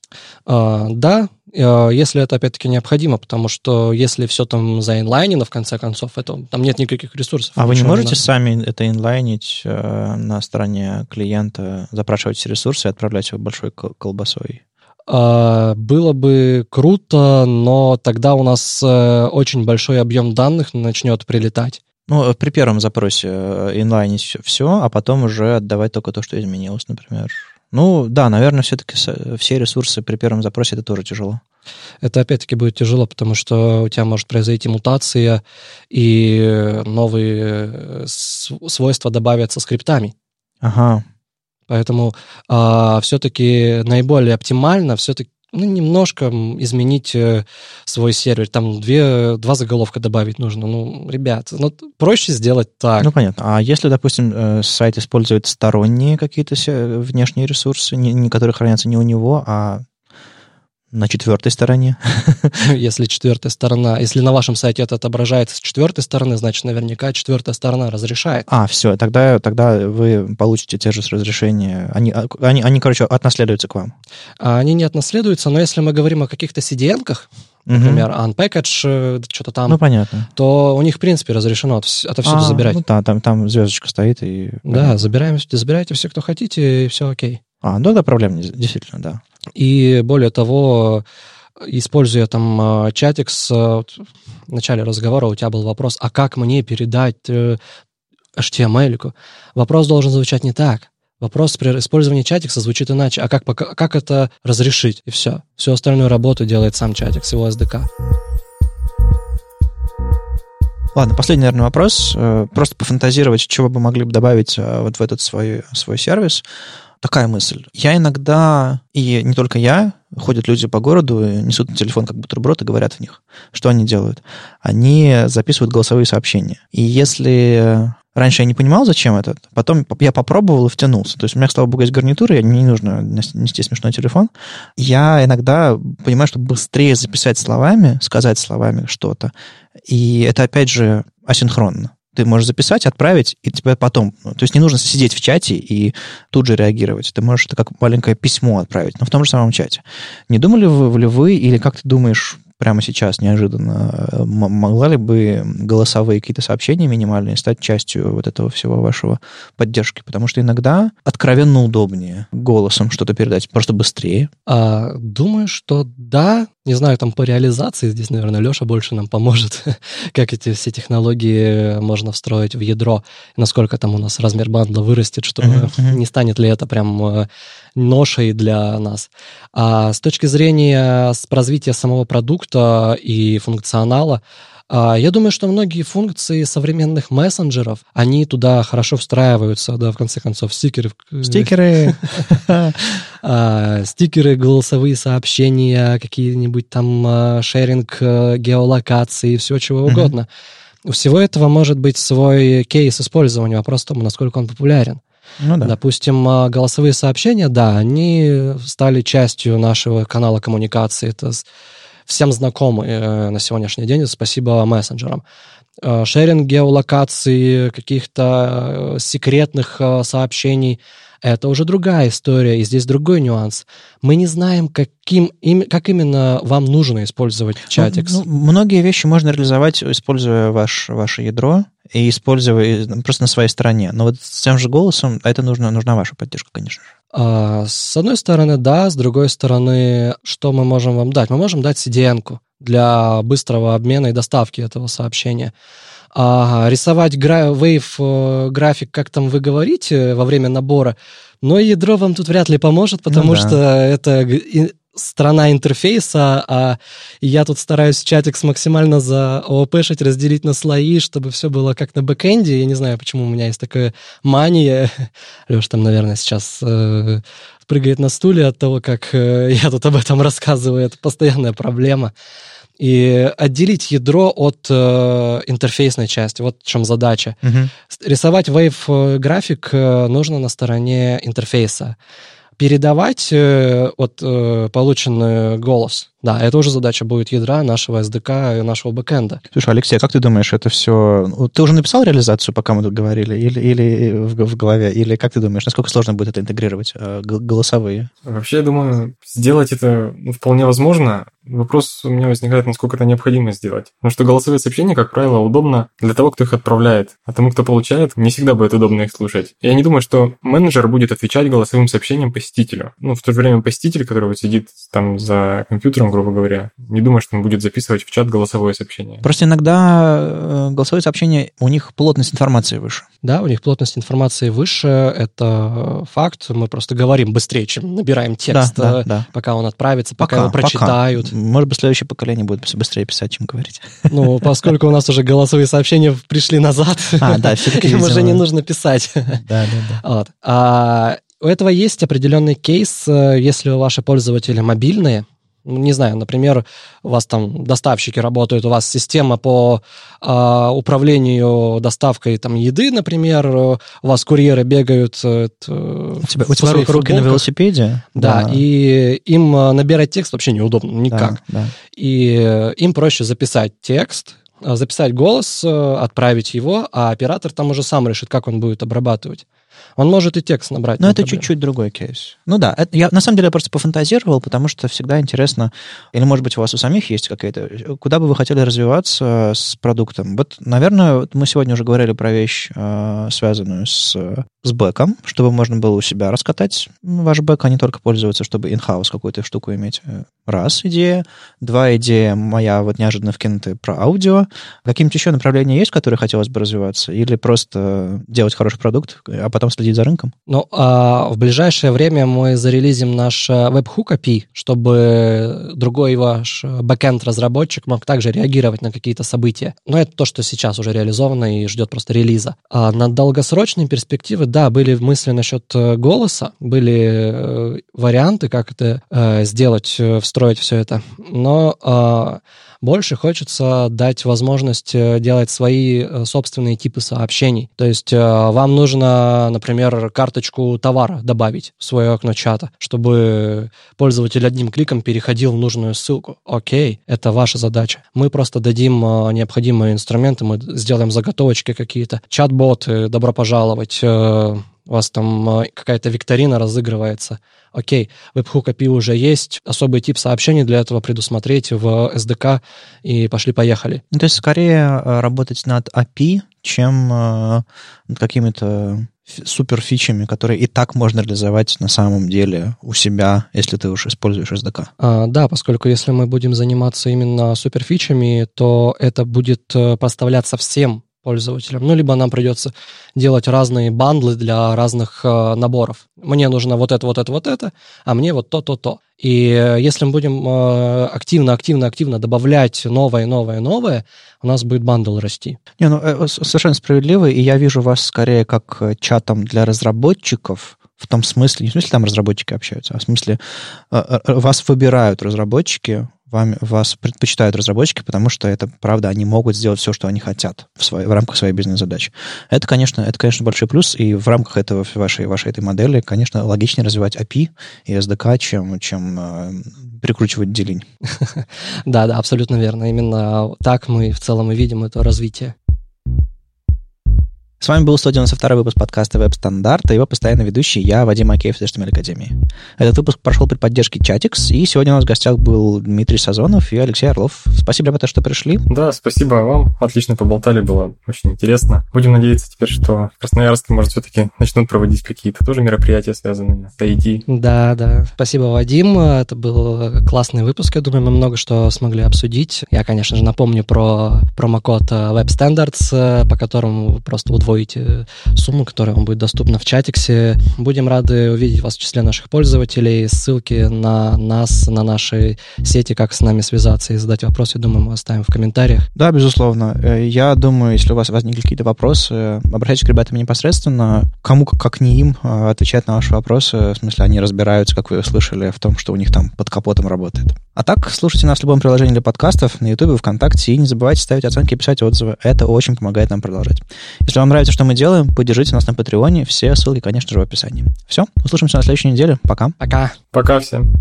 Speaker 2: А, да, э, если это опять-таки необходимо, потому что если все там заинлайнено, в конце концов, это, там нет никаких ресурсов.
Speaker 1: А вы не можете
Speaker 2: надо.
Speaker 1: сами это инлайнить э, на стороне клиента, запрашивать все ресурсы и отправлять его большой кол- колбасой?
Speaker 2: А, Было бы круто, но тогда у нас э, очень большой объем данных начнет прилетать.
Speaker 1: Ну, при первом запросе э, инлайнить все, а потом уже отдавать только то, что изменилось, например. Ну, да, наверное, все-таки все ресурсы при первом запросе это тоже тяжело.
Speaker 2: Это опять-таки будет тяжело, потому что у тебя может произойти мутация, и новые э, свойства добавятся скриптами.
Speaker 1: Ага.
Speaker 2: Поэтому все-таки наиболее оптимально все-таки ну, немножко изменить э, свой сервер. Там две, два заголовка добавить нужно. Ну, ребят, ну, проще сделать так.
Speaker 1: Ну, понятно. А если, допустим, э, сайт использует сторонние какие-то се- внешние ресурсы, не, не которые хранятся не у него, а на четвертой стороне?
Speaker 2: если четвертая сторона, если на вашем сайте это отображается с четвертой стороны, значит, наверняка четвертая сторона разрешает.
Speaker 1: А, все, тогда, тогда вы получите те же разрешения. Они, они, они, короче, отнаследуются к вам.
Speaker 2: А они не отнаследуются, но если мы говорим о каких-то
Speaker 1: Мгм.
Speaker 2: например, unpackage, э, что-то там,
Speaker 1: Ну, понятно.
Speaker 2: то у них, в принципе, разрешено отовсюду
Speaker 1: А,
Speaker 2: забирать.
Speaker 1: Ну, да, там, там звездочка стоит и...
Speaker 2: Да, забираем, забирайте все, кто хотите, и все окей.
Speaker 1: А, ну, да, проблем не, действительно, да.
Speaker 2: И более того, используя там э, чатикс, э, вот в начале разговора у тебя был вопрос, а как мне передать э, HTML? -ку? Вопрос должен звучать не так. Вопрос при использовании чатикса звучит иначе. А как, как это разрешить? И все. Всю остальную работу делает сам чатикс, его SDK.
Speaker 1: Ладно, последний, наверное, вопрос. Э, просто пофантазировать, чего бы могли бы добавить э, вот в этот свой, свой сервис. Такая мысль. Я иногда, и не только я, ходят люди по городу, несут на телефон как бутерброд и говорят в них. Что они делают? Они записывают голосовые сообщения. И если Раньше я не понимал, зачем это. Потом я попробовал и втянулся. То есть у меня, слава богу, есть гарнитура, я не нужно нести смешной телефон. Я иногда понимаю, что быстрее записать словами, сказать словами что-то. И это, опять же, асинхронно. Ты можешь записать, отправить, и тебе потом... Ну, то есть не нужно сидеть в чате и тут же реагировать. Ты можешь это как маленькое письмо отправить, но в том же самом чате. Не думали вы, ли вы, или как ты думаешь, прямо сейчас неожиданно, э, могла ли бы голосовые какие-то сообщения минимальные стать частью вот этого всего вашего поддержки? Потому что иногда откровенно удобнее голосом что-то передать, просто быстрее.
Speaker 2: А, думаю, что да. Не знаю, там по реализации здесь, наверное, Леша больше нам поможет, как эти все технологии можно встроить в ядро, насколько там у нас размер бандла вырастет, что не станет ли это прям э, ношей для нас. А с точки зрения развития самого продукта и функционала, а, я думаю, что многие функции современных мессенджеров, они туда хорошо встраиваются, да, в конце концов, стикеры.
Speaker 1: Стикеры.
Speaker 2: А, стикеры, голосовые сообщения, какие-нибудь там а, шеринг э, геолокации, все чего угодно. У всего этого может быть свой кейс использования, вопрос в том, насколько он популярен. Ну, да. Допустим, голосовые сообщения, да, они стали частью нашего канала коммуникации. Это всем знакомы э, на сегодняшний день, спасибо мессенджерам. Э, шеринг геолокации, каких-то э, секретных сообщений – это уже другая история, и здесь другой нюанс. Мы не знаем, каким, им, как именно вам нужно использовать Chatix.
Speaker 1: Ну, ну, многие вещи можно реализовать, используя ваш, ваше ядро и используя просто на своей стороне. Но вот с тем же голосом это нужно, нужна ваша поддержка, конечно же.
Speaker 2: А, с одной стороны, да, с другой стороны, что мы можем вам дать? Мы можем дать CDN для быстрого обмена и доставки этого сообщения. А рисовать гра- wave э, график, как там вы говорите, во время набора, но ядро вам тут вряд ли поможет, потому ну, да. что это страна интерфейса, а я тут стараюсь чатикс максимально за ООПшить, разделить на слои, чтобы все было как на бэкэнде. Я не знаю, почему у меня есть такая мания. Леш там, наверное, сейчас э, прыгает на стуле от того, как э, я тут об этом рассказываю. Это постоянная проблема. И отделить ядро от э, интерфейсной части. Вот в чем задача. Угу. Рисовать wave график э, нужно на стороне интерфейса передавать э, вот э, полученный голос. Да, это уже задача будет ядра нашего SDK и нашего бэкэнда.
Speaker 1: Слушай, Алексей, как ты думаешь, это все... Ты уже написал реализацию, пока мы тут говорили, или, или в, в голове, или как ты думаешь, насколько сложно будет это интегрировать, э, голосовые?
Speaker 3: Вообще, я думаю, сделать это ну, вполне возможно. Вопрос у меня возникает, насколько это необходимо сделать. Потому что голосовые сообщения, как правило, удобно для того, кто их отправляет. А тому, кто получает, не всегда будет удобно их слушать. Я не думаю, что менеджер будет отвечать голосовым сообщением посетителю. Ну, в то же время посетитель, который вот сидит там за компьютером, грубо говоря. Не думаю, что он будет записывать в чат голосовое сообщение.
Speaker 1: Просто иногда э, голосовые сообщения, у них плотность информации выше.
Speaker 2: Да, у них плотность информации выше, это факт. Мы просто говорим быстрее, чем набираем текст, да, да, да. пока он отправится, пока, пока его прочитают. Пока.
Speaker 1: Может быть, следующее поколение будет быстрее писать, чем говорить.
Speaker 2: Ну, поскольку у нас уже голосовые сообщения пришли назад, а, да, им уже не нужно писать. Да, да, да. Вот. А, у этого есть определенный кейс, э, если ваши пользователи мобильные, не знаю, например, у вас там доставщики работают, у вас система по э, управлению доставкой там еды, например, у вас курьеры бегают. Э,
Speaker 1: у тебя, у тебя руки на велосипеде?
Speaker 2: Да, да, и им э, набирать текст вообще неудобно никак. Да, да. И им проще записать текст, э, записать голос, отправить его, а оператор там уже сам решит, как он будет обрабатывать. Он может и текст набрать.
Speaker 1: Но это чуть-чуть другой кейс. Ну да, это, я на самом деле просто пофантазировал, потому что всегда интересно, или, может быть, у вас у самих есть какая-то, куда бы вы хотели развиваться с продуктом. Вот, наверное, мы сегодня уже говорили про вещь, э, связанную с, с бэком, чтобы можно было у себя раскатать ваш бэк, а не только пользоваться, чтобы in-house какую-то штуку иметь. Раз идея. Два идея моя вот неожиданно вкинутая про аудио. Какие-нибудь еще направления есть, которые хотелось бы развиваться? Или просто делать хороший продукт, а потом следить за рынком?
Speaker 2: Ну, а в ближайшее время мы зарелизим наш веб-хук API, чтобы другой ваш бэкенд-разработчик мог также реагировать на какие-то события. Но это то, что сейчас уже реализовано и ждет просто релиза. А на долгосрочные перспективы, да, были мысли насчет э, голоса, были э, варианты, как это э, сделать, э, встроить все это. Но э, больше хочется дать возможность э, делать свои э, собственные типы сообщений. То есть э, вам нужно, например, карточку товара добавить в свое окно чата, чтобы пользователь одним кликом переходил в нужную ссылку. Окей, это ваша задача. Мы просто дадим необходимые инструменты, мы сделаем заготовочки какие-то, чат-боты, добро пожаловать, у вас там какая-то викторина разыгрывается, окей, Webhook API уже есть, особый тип сообщений для этого предусмотреть в SDK и пошли-поехали.
Speaker 1: Ну, то есть скорее э, работать над API, чем э, над какими-то супер фичами, которые и так можно реализовать на самом деле у себя, если ты уж используешь SDK.
Speaker 2: А, да, поскольку если мы будем заниматься именно супер фичами, то это будет э, поставляться всем пользователям. Ну, либо нам придется делать разные бандлы для разных э, наборов. Мне нужно вот это, вот это, вот это, а мне вот то, то, то. И если мы будем э, активно, активно, активно добавлять новое, новое, новое, у нас будет бандл расти.
Speaker 1: Не, ну, э, совершенно справедливо, и я вижу вас скорее как э, чатом для разработчиков, в том смысле, не в смысле там разработчики общаются, а в смысле вас выбирают разработчики, вам, вас предпочитают разработчики, потому что это, правда, они могут сделать все, что они хотят в, своей, в рамках своей бизнес-задачи. Это, конечно, это, конечно, большой плюс, и в рамках этого, вашей, вашей этой модели, конечно, логичнее развивать API и SDK, чем, чем э, прикручивать делень.
Speaker 2: Да, да, абсолютно верно. Именно так мы в целом и видим это развитие.
Speaker 1: С вами был 192 выпуск подкаста «Веб Стандарт» и его постоянный ведущий я, Вадим Акеев из HTML Академии. Этот выпуск прошел при поддержке Chatix, и сегодня у нас в гостях был Дмитрий Сазонов и Алексей Орлов. Спасибо, ребята, что пришли.
Speaker 3: Да, спасибо вам. Отлично поболтали, было очень интересно. Будем надеяться теперь, что в Красноярске, может, все-таки начнут проводить какие-то тоже мероприятия, связанные с IT.
Speaker 2: Да, да. Спасибо, Вадим. Это был классный выпуск. Я думаю, мы много что смогли обсудить. Я, конечно же, напомню про промокод Web Standards, по которому просто удвоите удвоите сумму, которая вам будет доступна в чатиксе. Будем рады увидеть вас в числе наших пользователей. Ссылки на нас, на наши сети, как с нами связаться и задать вопросы, думаю, мы оставим в комментариях.
Speaker 1: Да, безусловно. Э, я думаю, если у вас возникли какие-то вопросы, обращайтесь к ребятам непосредственно. Кому, как не им, э, отвечать на ваши вопросы. В смысле, они разбираются, как вы услышали, в том, что у них там под капотом работает. А так, слушайте нас в любом приложении для подкастов, на YouTube, ВКонтакте, и не забывайте ставить оценки и писать отзывы. Это очень помогает нам продолжать. Если вам нравится, что мы делаем, поддержите нас на Патреоне. Все ссылки, конечно же, в описании. Все, услышимся на следующей неделе. Пока.
Speaker 2: Пока.
Speaker 3: Пока всем.